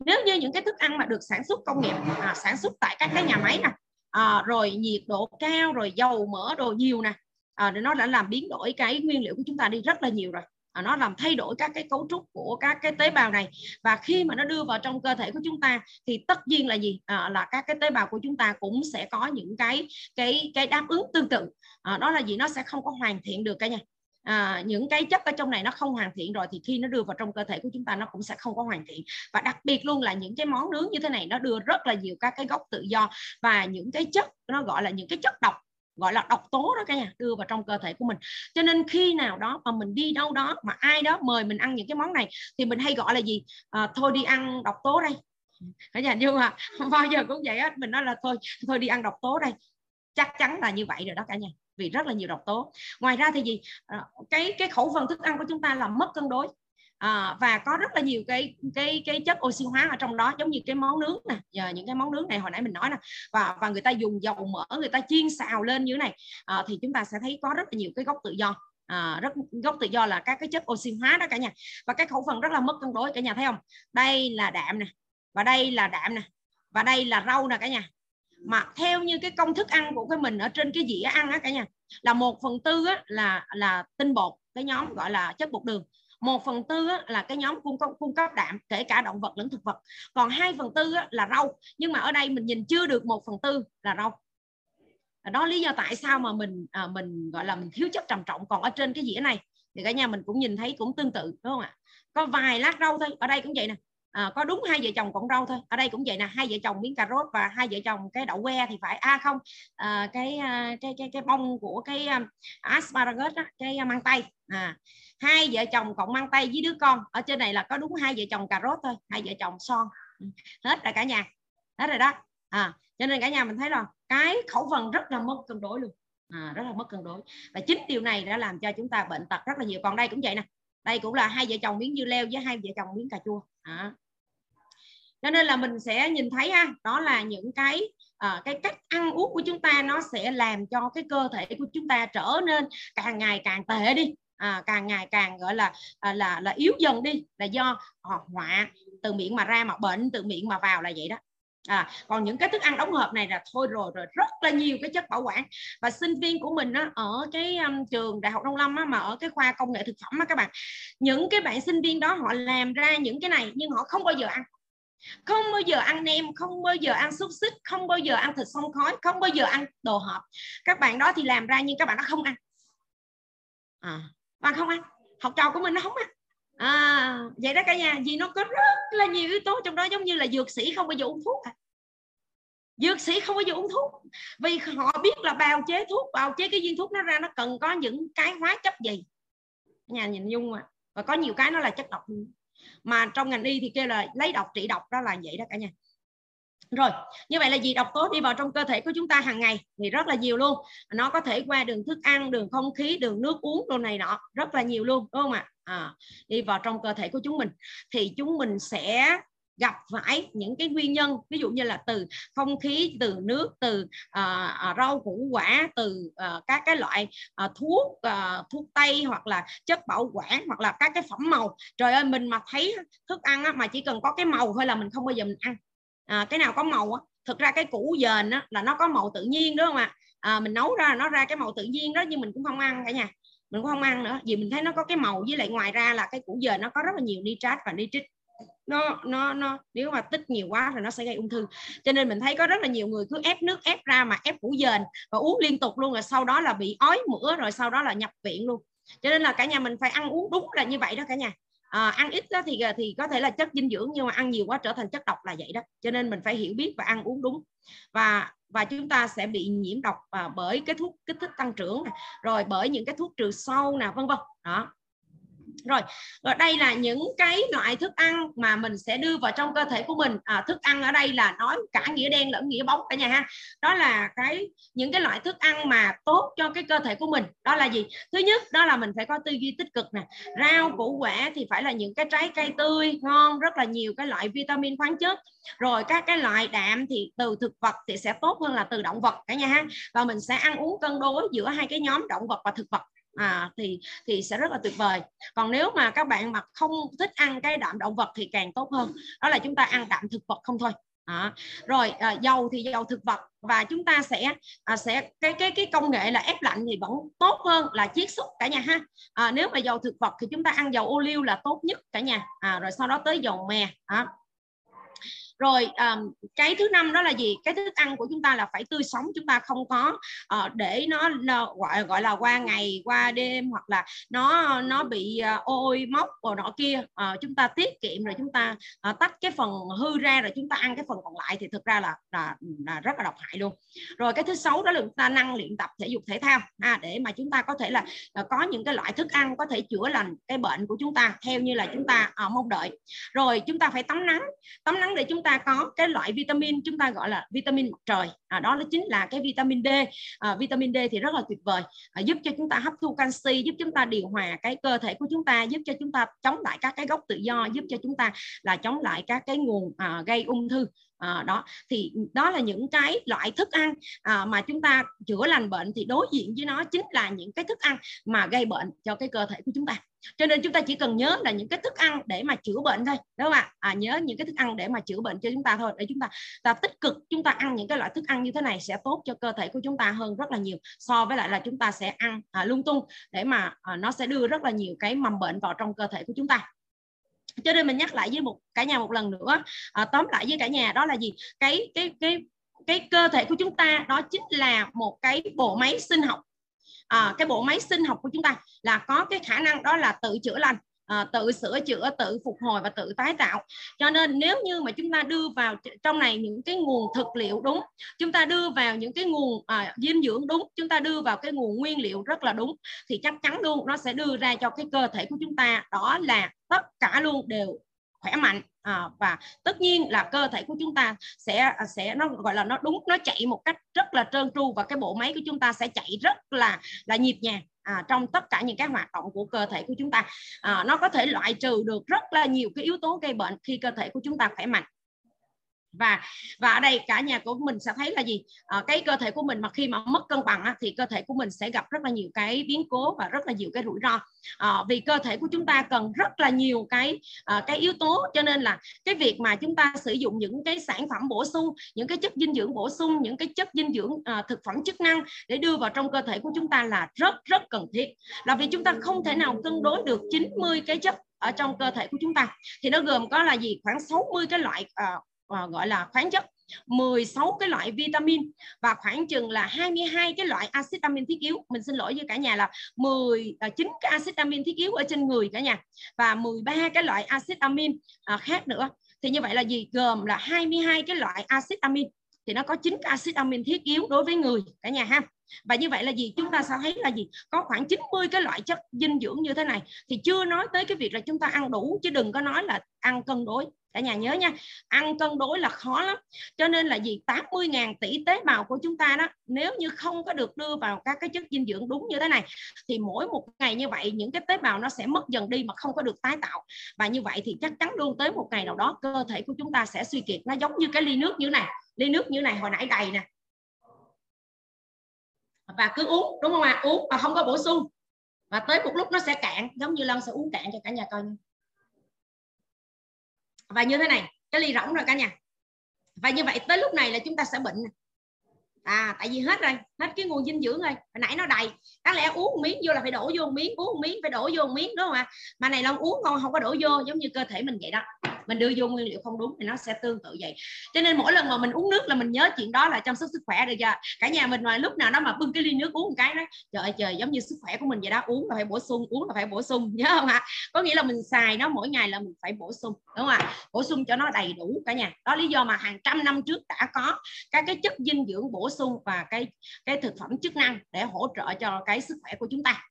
Speaker 2: Nếu như những cái thức ăn mà được sản xuất công nghiệp à, sản xuất tại các cái nhà máy nè à, rồi nhiệt độ cao rồi dầu mỡ đồ nhiều nè à, nó đã làm biến đổi cái nguyên liệu của chúng ta đi rất là nhiều rồi. À, nó làm thay đổi các cái cấu trúc của các cái tế bào này. Và khi mà nó đưa vào trong cơ thể của chúng ta thì tất nhiên là gì? À, là các cái tế bào của chúng ta cũng sẽ có những cái cái cái đáp ứng tương tự. À, đó là gì? Nó sẽ không có hoàn thiện được cả nhà à, những cái chất ở trong này nó không hoàn thiện rồi thì khi nó đưa vào trong cơ thể của chúng ta nó cũng sẽ không có hoàn thiện. Và đặc biệt luôn là những cái món nướng như thế này nó đưa rất là nhiều các cái gốc tự do. Và những cái chất nó gọi là những cái chất độc gọi là độc tố đó cả nhà đưa vào trong cơ thể của mình. Cho nên khi nào đó mà mình đi đâu đó mà ai đó mời mình ăn những cái món này thì mình hay gọi là gì? À, thôi đi ăn độc tố đây. Cả nhà nhưng mà bao giờ cũng vậy á mình nói là thôi thôi đi ăn độc tố đây. Chắc chắn là như vậy rồi đó cả nhà vì rất là nhiều độc tố. Ngoài ra thì gì? À, cái cái khẩu phần thức ăn của chúng ta là mất cân đối à, và có rất là nhiều cái cái cái chất oxy hóa ở trong đó giống như cái món nướng nè. Giờ những cái món nướng này hồi nãy mình nói nè. Và và người ta dùng dầu mỡ người ta chiên xào lên như thế này. À, thì chúng ta sẽ thấy có rất là nhiều cái gốc tự do. À, rất gốc tự do là các cái chất oxy hóa đó cả nhà. Và cái khẩu phần rất là mất cân đối cả nhà thấy không? Đây là đạm nè và đây là đạm nè và đây là rau nè cả nhà. Mà theo như cái công thức ăn của cái mình ở trên cái dĩa ăn á cả nhà là một phần tư á, là là tinh bột cái nhóm gọi là chất bột đường một phần tư là cái nhóm cung cấp cung cấp đạm kể cả động vật lẫn thực vật. Còn hai phần tư là rau. Nhưng mà ở đây mình nhìn chưa được một phần tư là rau. Đó lý do tại sao mà mình à, mình gọi là mình thiếu chất trầm trọng còn ở trên cái dĩa này. Thì cả nhà mình cũng nhìn thấy cũng tương tự đúng không ạ? Có vài lát rau thôi ở đây cũng vậy nè. À, có đúng hai vợ chồng cọng rau thôi ở đây cũng vậy nè. Hai vợ chồng miếng cà rốt và hai vợ chồng cái đậu que thì phải a à, không? À, cái, à, cái cái cái bông của cái à, asparagus đó, cái à, mang tây à hai vợ chồng cộng mang tay với đứa con. Ở trên này là có đúng hai vợ chồng cà rốt thôi hai vợ chồng son. Ừ, hết rồi cả nhà. Hết rồi đó. À cho nên cả nhà mình thấy rồi cái khẩu phần rất là mất cân đối luôn. À, rất là mất cân đối. Và chính điều này đã làm cho chúng ta bệnh tật rất là nhiều. Còn đây cũng vậy nè. Đây cũng là hai vợ chồng miếng dưa leo với hai vợ chồng miếng cà chua. À. cho nên là mình sẽ nhìn thấy ha đó là những cái à, cái cách ăn uống của chúng ta nó sẽ làm cho cái cơ thể của chúng ta trở nên càng ngày càng tệ đi à, càng ngày càng gọi là à, là là yếu dần đi là do họ họa từ miệng mà ra mà bệnh từ miệng mà vào là vậy đó. À, còn những cái thức ăn đóng hộp này là thôi rồi rồi rất là nhiều cái chất bảo quản. Và sinh viên của mình á, ở cái um, trường đại học nông lâm á, mà ở cái khoa công nghệ thực phẩm á, các bạn những cái bạn sinh viên đó họ làm ra những cái này nhưng họ không bao giờ ăn. Không bao giờ ăn nem không bao giờ ăn xúc xích không bao giờ ăn thịt xông khói không bao giờ ăn đồ hộp. Các bạn đó thì làm ra nhưng các bạn đó không ăn. À, và không ăn học trò của mình nó không ăn à, vậy đó cả nhà vì nó có rất là nhiều yếu tố trong đó giống như là dược sĩ không bao giờ uống thuốc à. dược sĩ không bao giờ uống thuốc. Vì họ biết là bào chế thuốc bào chế cái viên thuốc nó ra nó cần có những cái hóa chất gì. Nhà nhìn dung mà và có nhiều cái nó là chất độc. Mà trong ngành y thì kêu là lấy độc trị độc đó là vậy đó cả nhà rồi như vậy là gì độc tố đi vào trong cơ thể của chúng ta hàng ngày thì rất là nhiều luôn. Nó có thể qua đường thức ăn đường không khí đường nước uống đồ này nọ rất là nhiều luôn đúng không ạ? À, đi vào trong cơ thể của chúng mình thì chúng mình sẽ gặp phải những cái nguyên nhân ví dụ như là từ không khí từ nước từ uh, rau củ quả từ uh, các cái loại uh, thuốc uh, thuốc tây hoặc là chất bảo quản hoặc là các cái phẩm màu. Trời ơi mình mà thấy thức ăn á, mà chỉ cần có cái màu thôi là mình không bao giờ mình ăn à, cái nào có màu á thực ra cái củ dền á là nó có màu tự nhiên đúng không ạ? À, mình nấu ra nó ra cái màu tự nhiên đó nhưng mình cũng không ăn cả nhà. Mình cũng không ăn nữa vì mình thấy nó có cái màu với lại ngoài ra là cái củ dền nó có rất là nhiều nitrat và nitrit nó nó nó nếu mà tích nhiều quá thì nó sẽ gây ung thư. Cho nên mình thấy có rất là nhiều người cứ ép nước ép ra mà ép củ dền và uống liên tục luôn rồi sau đó là bị ói mửa rồi sau đó là nhập viện luôn. Cho nên là cả nhà mình phải ăn uống đúng là như vậy đó cả nhà à, ăn ít đó thì ờ, thì có thể là chất dinh dưỡng nhưng mà ăn nhiều quá trở thành chất độc là vậy đó. Cho nên mình phải hiểu biết và ăn uống đúng. Và và chúng ta sẽ bị nhiễm độc à, bởi cái thuốc kích thích tăng trưởng rồi bởi những cái thuốc trừ sâu nè vân vân. Đó rồi và đây là những cái loại thức ăn mà mình sẽ đưa vào trong cơ thể của mình. À, thức ăn ở đây là nói cả nghĩa đen lẫn nghĩa bóng cả nhà ha. Đó là cái những cái loại thức ăn mà tốt cho cái cơ thể của mình. Đó là gì? Thứ nhất đó là mình phải có tư duy tích cực nè. Rau củ quả thì phải là những cái trái cây tươi ngon rất là nhiều cái loại vitamin khoáng chất. Rồi các cái loại đạm thì từ thực vật thì sẽ tốt hơn là từ động vật cả nhà ha. Và mình sẽ ăn uống cân đối giữa hai cái nhóm động vật và thực vật à, thì thì sẽ rất là tuyệt vời. Còn nếu mà các bạn mà không thích ăn cái đạm động vật thì càng tốt hơn. Đó là chúng ta ăn đạm thực vật không thôi. À, rồi à, dầu thì dầu thực vật. Và chúng ta sẽ à, sẽ cái cái cái công nghệ là ép lạnh thì vẫn tốt hơn là chiết xuất cả nhà ha. À, nếu mà dầu thực vật thì chúng ta ăn dầu ô liu là tốt nhất cả nhà. À, rồi sau đó tới dầu mè. À, rồi um, cái thứ năm đó là gì? Cái thức ăn của chúng ta là phải tươi sống chúng ta không có uh, để nó, nó gọi gọi là qua ngày qua đêm hoặc là nó nó bị uh, ôi mốc rồi nọ kia. Uh, chúng ta tiết kiệm rồi chúng ta uh, tách cái phần hư ra rồi chúng ta ăn cái phần còn lại thì thực ra là là, là rất là độc hại luôn. Rồi cái thứ sáu đó là chúng ta năng luyện tập thể dục thể thao ha, để mà chúng ta có thể là uh, có những cái loại thức ăn có thể chữa lành cái bệnh của chúng ta theo như là chúng ta uh, mong đợi. Rồi chúng ta phải tắm nắng tắm nắng để chúng ta có cái loại vitamin chúng ta gọi là vitamin mặt trời. À, đó là chính là cái vitamin D. À, vitamin D thì rất là tuyệt vời à, giúp cho chúng ta hấp thu canxi giúp chúng ta điều hòa cái cơ thể của chúng ta giúp cho chúng ta chống lại các cái gốc tự do giúp cho chúng ta là chống lại các cái nguồn à, gây ung thư à, đó thì đó là những cái loại thức ăn à, mà chúng ta chữa lành bệnh thì đối diện với nó chính là những cái thức ăn mà gây bệnh cho cái cơ thể của chúng ta. Cho nên chúng ta chỉ cần nhớ là những cái thức ăn để mà chữa bệnh thôi đúng không ạ? À, nhớ những cái thức ăn để mà chữa bệnh cho chúng ta thôi để chúng ta ta tích cực chúng ta ăn những cái loại thức ăn như thế này sẽ tốt cho cơ thể của chúng ta hơn rất là nhiều so với lại là chúng ta sẽ ăn à, lung tung để mà à, nó sẽ đưa rất là nhiều cái mầm bệnh vào trong cơ thể của chúng ta cho nên mình nhắc lại với một cả nhà một lần nữa à, tóm lại với cả nhà đó là gì? Cái cái cái cái cơ thể của chúng ta đó chính là một cái bộ máy sinh học. À, cái bộ máy sinh học của chúng ta là có cái khả năng đó là tự chữa lành à, tự sửa chữa tự phục hồi và tự tái tạo. Cho nên nếu như mà chúng ta đưa vào trong này những cái nguồn thực liệu đúng chúng ta đưa vào những cái nguồn à, dinh dưỡng đúng chúng ta đưa vào cái nguồn nguyên liệu rất là đúng thì chắc chắn luôn nó sẽ đưa ra cho cái cơ thể của chúng ta đó là tất cả luôn đều khỏe mạnh à, và tất nhiên là cơ thể của chúng ta sẽ à, sẽ nó gọi là nó đúng nó chạy một cách rất là trơn tru và cái bộ máy của chúng ta sẽ chạy rất là là nhịp nhàng à, trong tất cả những cái hoạt động của cơ thể của chúng ta. À, nó có thể loại trừ được rất là nhiều cái yếu tố gây bệnh khi cơ thể của chúng ta khỏe mạnh và và ở đây cả nhà của mình sẽ thấy là gì? À, cái cơ thể của mình mà khi mà mất cân bằng á, thì cơ thể của mình sẽ gặp rất là nhiều cái biến cố và rất là nhiều cái rủi ro. À, vì cơ thể của chúng ta cần rất là nhiều cái à, cái yếu tố. Cho nên là cái việc mà chúng ta sử dụng những cái sản phẩm bổ sung những cái chất dinh dưỡng bổ sung những cái chất dinh dưỡng à, thực phẩm chức năng để đưa vào trong cơ thể của chúng ta là rất rất cần thiết. Là vì chúng ta không thể nào cân đối được 90 cái chất ở trong cơ thể của chúng ta. Thì nó gồm có là gì? Khoảng 60 cái loại uh, Ờ, gọi là khoáng chất 16 cái loại vitamin và khoảng chừng là 22 cái loại axit amin thiết yếu. Mình xin lỗi với cả nhà là 19 à, cái axit amin thiết yếu ở trên người cả nhà và 13 cái loại axit amin à, khác nữa. Thì như vậy là gì? Gồm là 22 cái loại axit amin thì nó có 9 cái axit amin thiết yếu đối với người cả nhà ha. Và như vậy là gì? Chúng ta sẽ thấy là gì? Có khoảng 90 cái loại chất dinh dưỡng như thế này. Thì chưa nói tới cái việc là chúng ta ăn đủ chứ đừng có nói là ăn cân đối cả nhà nhớ nha, ăn cân đối là khó lắm. Cho nên là gì 80.000 tỷ tế bào của chúng ta đó, nếu như không có được đưa vào các cái chất dinh dưỡng đúng như thế này, thì mỗi một ngày như vậy, những cái tế bào nó sẽ mất dần đi mà không có được tái tạo. Và như vậy thì chắc chắn luôn tới một ngày nào đó, cơ thể của chúng ta sẽ suy kiệt. Nó giống như cái ly nước như này, ly nước như này hồi nãy đầy nè. Và cứ uống, đúng không ạ? À? uống mà không có bổ sung. Và tới một lúc nó sẽ cạn, giống như Lân sẽ uống cạn cho cả nhà coi nha và như thế này, cái ly rỗng rồi cả nhà. Và như vậy tới lúc này là chúng ta sẽ bệnh à tại vì hết rồi, hết cái nguồn dinh dưỡng rồi. Hồi nãy nó đầy. Đáng lẽ uống miếng vô là phải đổ vô miếng, uống miếng, phải đổ vô miếng, đúng không ạ? Mà này long uống ngon, không có đổ vô, giống như cơ thể mình vậy đó. Mình đưa vô nguyên liệu không đúng thì nó sẽ tương tự vậy. Cho nên mỗi lần mà mình uống nước là mình nhớ chuyện đó là chăm sóc sức khỏe được chưa? Cả nhà mình mà lúc nào nó mà bưng cái ly nước uống một cái đó trời ơi, trời, giống như sức khỏe của mình vậy đó. Uống là phải bổ sung, uống là phải bổ sung, nhớ không ạ? Có nghĩa là mình xài nó mỗi ngày là mình phải bổ sung, đúng không ạ? Bổ sung cho nó đầy đủ cả nhà. Đó lý do mà hàng trăm năm trước đã có các cái chất dinh dưỡng bổ sung và cái cái thực phẩm chức năng để hỗ trợ cho cái sức khỏe của chúng ta.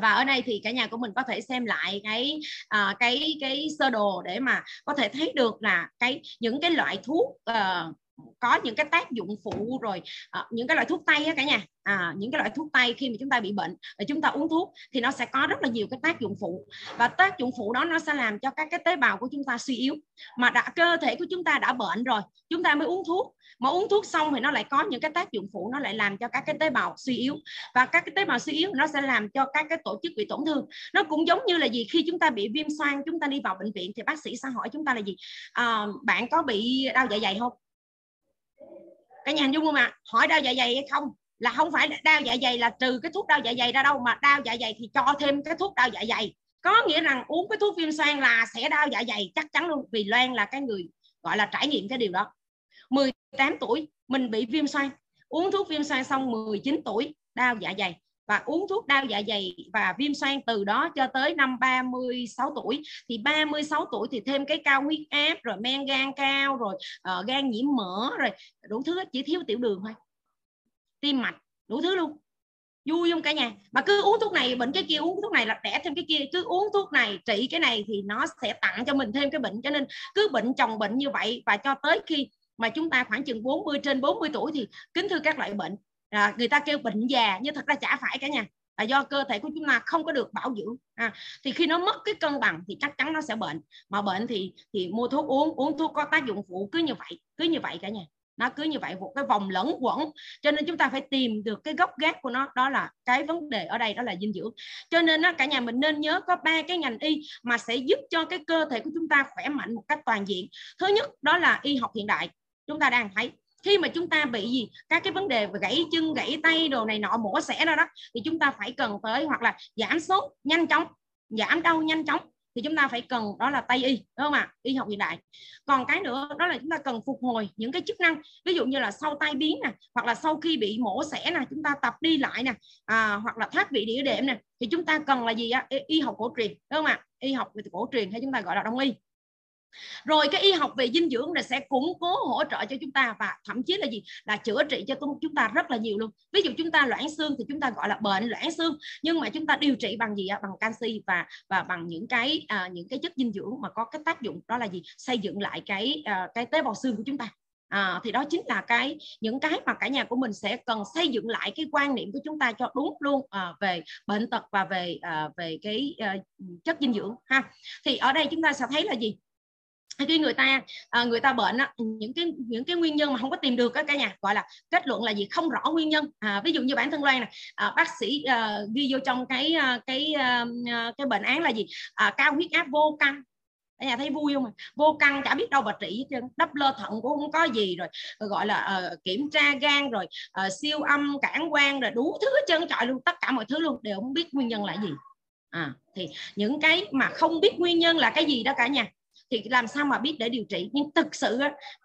Speaker 2: Và ở đây thì cả nhà của mình có thể xem lại cái uh, cái cái sơ đồ để mà có thể thấy được là cái những cái loại thuốc uh, có những cái tác dụng phụ rồi à, những cái loại thuốc tây á cả nhà. À, những cái loại thuốc tây khi mà chúng ta bị bệnh và chúng ta uống thuốc thì nó sẽ có rất là nhiều cái tác dụng phụ. Và tác dụng phụ đó nó sẽ làm cho các cái tế bào của chúng ta suy yếu. Mà đã cơ thể của chúng ta đã bệnh rồi chúng ta mới uống thuốc. Mà uống thuốc xong thì nó lại có những cái tác dụng phụ nó lại làm cho các cái tế bào suy yếu. Và các cái tế bào suy yếu nó sẽ làm cho các cái tổ chức bị tổn thương. Nó cũng giống như là gì? Khi chúng ta bị viêm xoang chúng ta đi vào bệnh viện thì bác sĩ sẽ hỏi chúng ta là gì? À, bạn có bị đau dạ dày không? Cả nhà hình dung không ạ? À? hỏi đau dạ dày hay không? Là không phải đau dạ dày, là trừ cái thuốc đau dạ dày ra đâu, mà đau dạ dày thì cho thêm cái thuốc đau dạ dày. Có nghĩa rằng uống cái thuốc viêm xoang là sẽ đau dạ dày, chắc chắn luôn, vì Loan là cái người gọi là trải nghiệm cái điều đó. 18 tuổi, mình bị viêm xoang. Uống thuốc viêm xoang xong 19 tuổi, đau dạ dày và uống thuốc đau dạ dày và viêm xoang từ đó cho tới năm 36 tuổi. Thì 36 tuổi thì thêm cái cao huyết áp rồi men gan cao rồi uh, gan nhiễm mỡ rồi đủ thứ chỉ thiếu tiểu đường thôi. Tim mạch đủ thứ luôn. Vui không cả nhà? Mà cứ uống thuốc này bệnh cái kia uống thuốc này là đẻ thêm cái kia. Cứ uống thuốc này trị cái này thì nó sẽ tặng cho mình thêm cái bệnh. Cho nên cứ bệnh chồng bệnh như vậy và cho tới khi mà chúng ta khoảng chừng 40 trên 40 tuổi thì kính thưa các loại bệnh à, người ta kêu bệnh già nhưng thật ra chả phải cả nhà là do cơ thể của chúng ta không có được bảo dưỡng. À, thì khi nó mất cái cân bằng thì chắc chắn nó sẽ bệnh. Mà bệnh thì thì mua thuốc uống uống thuốc có tác dụng phụ cứ như vậy cứ như vậy cả nhà. Nó cứ như vậy một cái vòng lẫn quẩn. Cho nên chúng ta phải tìm được cái gốc gác của nó đó là cái vấn đề ở đây đó là dinh dưỡng. Cho nên đó, cả nhà mình nên nhớ có ba cái ngành y mà sẽ giúp cho cái cơ thể của chúng ta khỏe mạnh một cách toàn diện. Thứ nhất đó là y học hiện đại. Chúng ta đang thấy khi mà chúng ta bị gì các cái vấn đề về gãy chân gãy tay đồ này nọ mổ xẻ ra đó thì chúng ta phải cần tới hoặc là giảm sốt nhanh chóng giảm đau nhanh chóng thì chúng ta phải cần đó là tây y đúng không ạ? Y học hiện đại. Còn cái nữa đó là chúng ta cần phục hồi những cái chức năng ví dụ như là sau tai biến nè hoặc là sau khi bị mổ xẻ nè chúng ta tập đi lại nè à, hoặc là thoát vị đĩa đệm nè thì chúng ta cần là gì á? Y học cổ truyền đúng không ạ? Y học cổ truyền hay chúng ta gọi là đông y rồi cái y học về dinh dưỡng này sẽ củng cố hỗ trợ cho chúng ta và thậm chí là gì? Là chữa trị cho chúng ta rất là nhiều luôn. Ví dụ chúng ta loãng xương thì chúng ta gọi là bệnh loãng xương nhưng mà chúng ta điều trị bằng gì bằng canxi và và bằng những cái à, những cái chất dinh dưỡng mà có cái tác dụng đó là gì? Xây dựng lại cái à, cái tế bào xương của chúng ta. À, thì đó chính là cái những cái mà cả nhà của mình sẽ cần xây dựng lại cái quan niệm của chúng ta cho đúng luôn à, về bệnh tật và về à, về cái à, chất dinh dưỡng ha. Thì ở đây chúng ta sẽ thấy là gì? Khi người ta à, người ta bệnh á, những cái những cái nguyên nhân mà không có tìm được á cả nhà gọi là kết luận là gì? Không rõ nguyên nhân. À, ví dụ như bản thân Loan này à, bác sĩ à, ghi vô trong cái ờ, cái à, cái bệnh án là gì? À, cao huyết áp vô căn. Cả nhà thấy vui không vô căn chả biết đâu mà trị hết đắp lơ thận cũng không có gì rồi gọi là uh, kiểm tra gan rồi uh, siêu âm cản quan rồi đủ thứ hết trơn trọi luôn tất cả mọi thứ luôn đều không biết nguyên nhân là gì. À, thì những cái mà không biết nguyên nhân là cái gì đó cả nhà thì làm sao mà biết để điều trị? Nhưng thực sự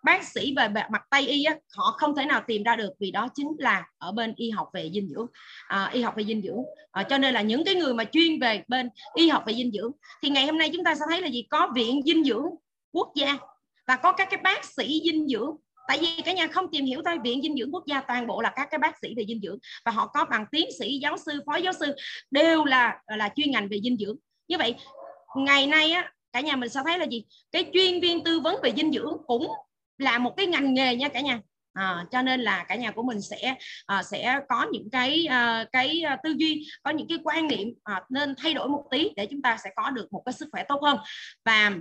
Speaker 2: bác sĩ về mặt tây y họ không thể nào tìm ra được vì đó chính là ở bên y học về dinh dưỡng. À, y học về dinh dưỡng. À, cho nên là những cái người mà chuyên về bên y học về dinh dưỡng thì ngày hôm nay chúng ta sẽ thấy là gì? Có viện dinh dưỡng quốc gia và có các cái bác sĩ dinh dưỡng. Tại vì cả nhà không tìm hiểu thôi viện dinh dưỡng quốc gia toàn bộ là các cái bác sĩ về dinh dưỡng và họ có bằng tiến sĩ giáo sư phó giáo sư đều là là chuyên ngành về dinh dưỡng. Như vậy ngày nay á, cả nhà mình sẽ thấy là gì? Cái chuyên viên tư vấn về dinh dưỡng cũng là một cái ngành nghề nha cả nhà. À, cho nên là cả nhà của mình sẽ à, sẽ có những cái à, cái à, tư duy có những cái quan niệm à, nên thay đổi một tí để chúng ta sẽ có được một cái sức khỏe tốt hơn. Và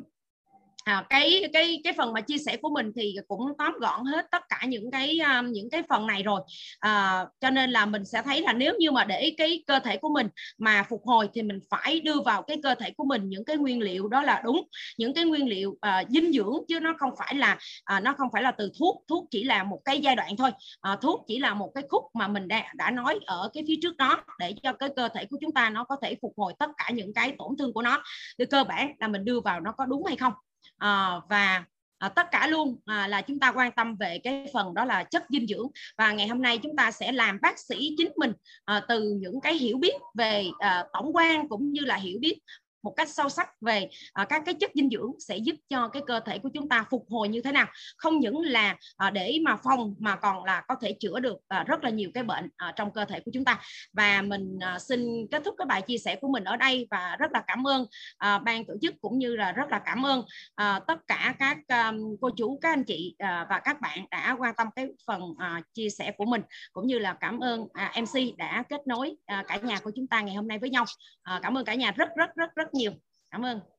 Speaker 2: à, cái cái cái phần mà chia sẻ của mình thì cũng tóm gọn hết tất cả những cái um, những cái phần này rồi. À, cho nên là mình sẽ thấy là nếu như mà để cái cơ thể của mình mà phục hồi thì mình phải đưa vào cái cơ thể của mình những cái nguyên liệu đó là đúng. Những cái nguyên liệu uh, dinh dưỡng chứ nó không phải là uh, nó không phải là từ thuốc thuốc chỉ là một cái giai đoạn thôi. Uh, thuốc chỉ là một cái khúc mà mình đã đã nói ở cái phía trước đó để cho cái cơ thể của chúng ta nó có thể phục hồi tất cả những cái tổn thương của nó. Thì cơ bản là mình đưa vào nó có đúng hay không? À, và à, tất cả luôn à, là chúng ta quan tâm về cái phần đó là chất dinh dưỡng. Và ngày hôm nay chúng ta sẽ làm bác sĩ chính mình à, từ những cái hiểu biết về à, tổng quan cũng như là hiểu biết một cách sâu sắc về uh, các cái chất dinh dưỡng sẽ giúp cho cái cơ thể của chúng ta phục hồi như thế nào. Không những là uh, để mà phòng mà còn là có thể chữa được uh, rất là nhiều cái bệnh uh, trong cơ thể của chúng ta. Và mình uh, xin kết thúc cái bài chia sẻ của mình ở đây và rất là cảm ơn uh, ban tổ chức cũng như là rất là cảm ơn uh, tất cả các um, cô chú các anh chị uh, và các bạn đã quan tâm cái phần uh, chia sẻ của mình. Cũng như là cảm ơn uh, MC đã kết nối uh, cả nhà của chúng ta ngày hôm nay với nhau. Uh, cảm ơn cả nhà rất rất rất rất nhiều. Cảm ơn.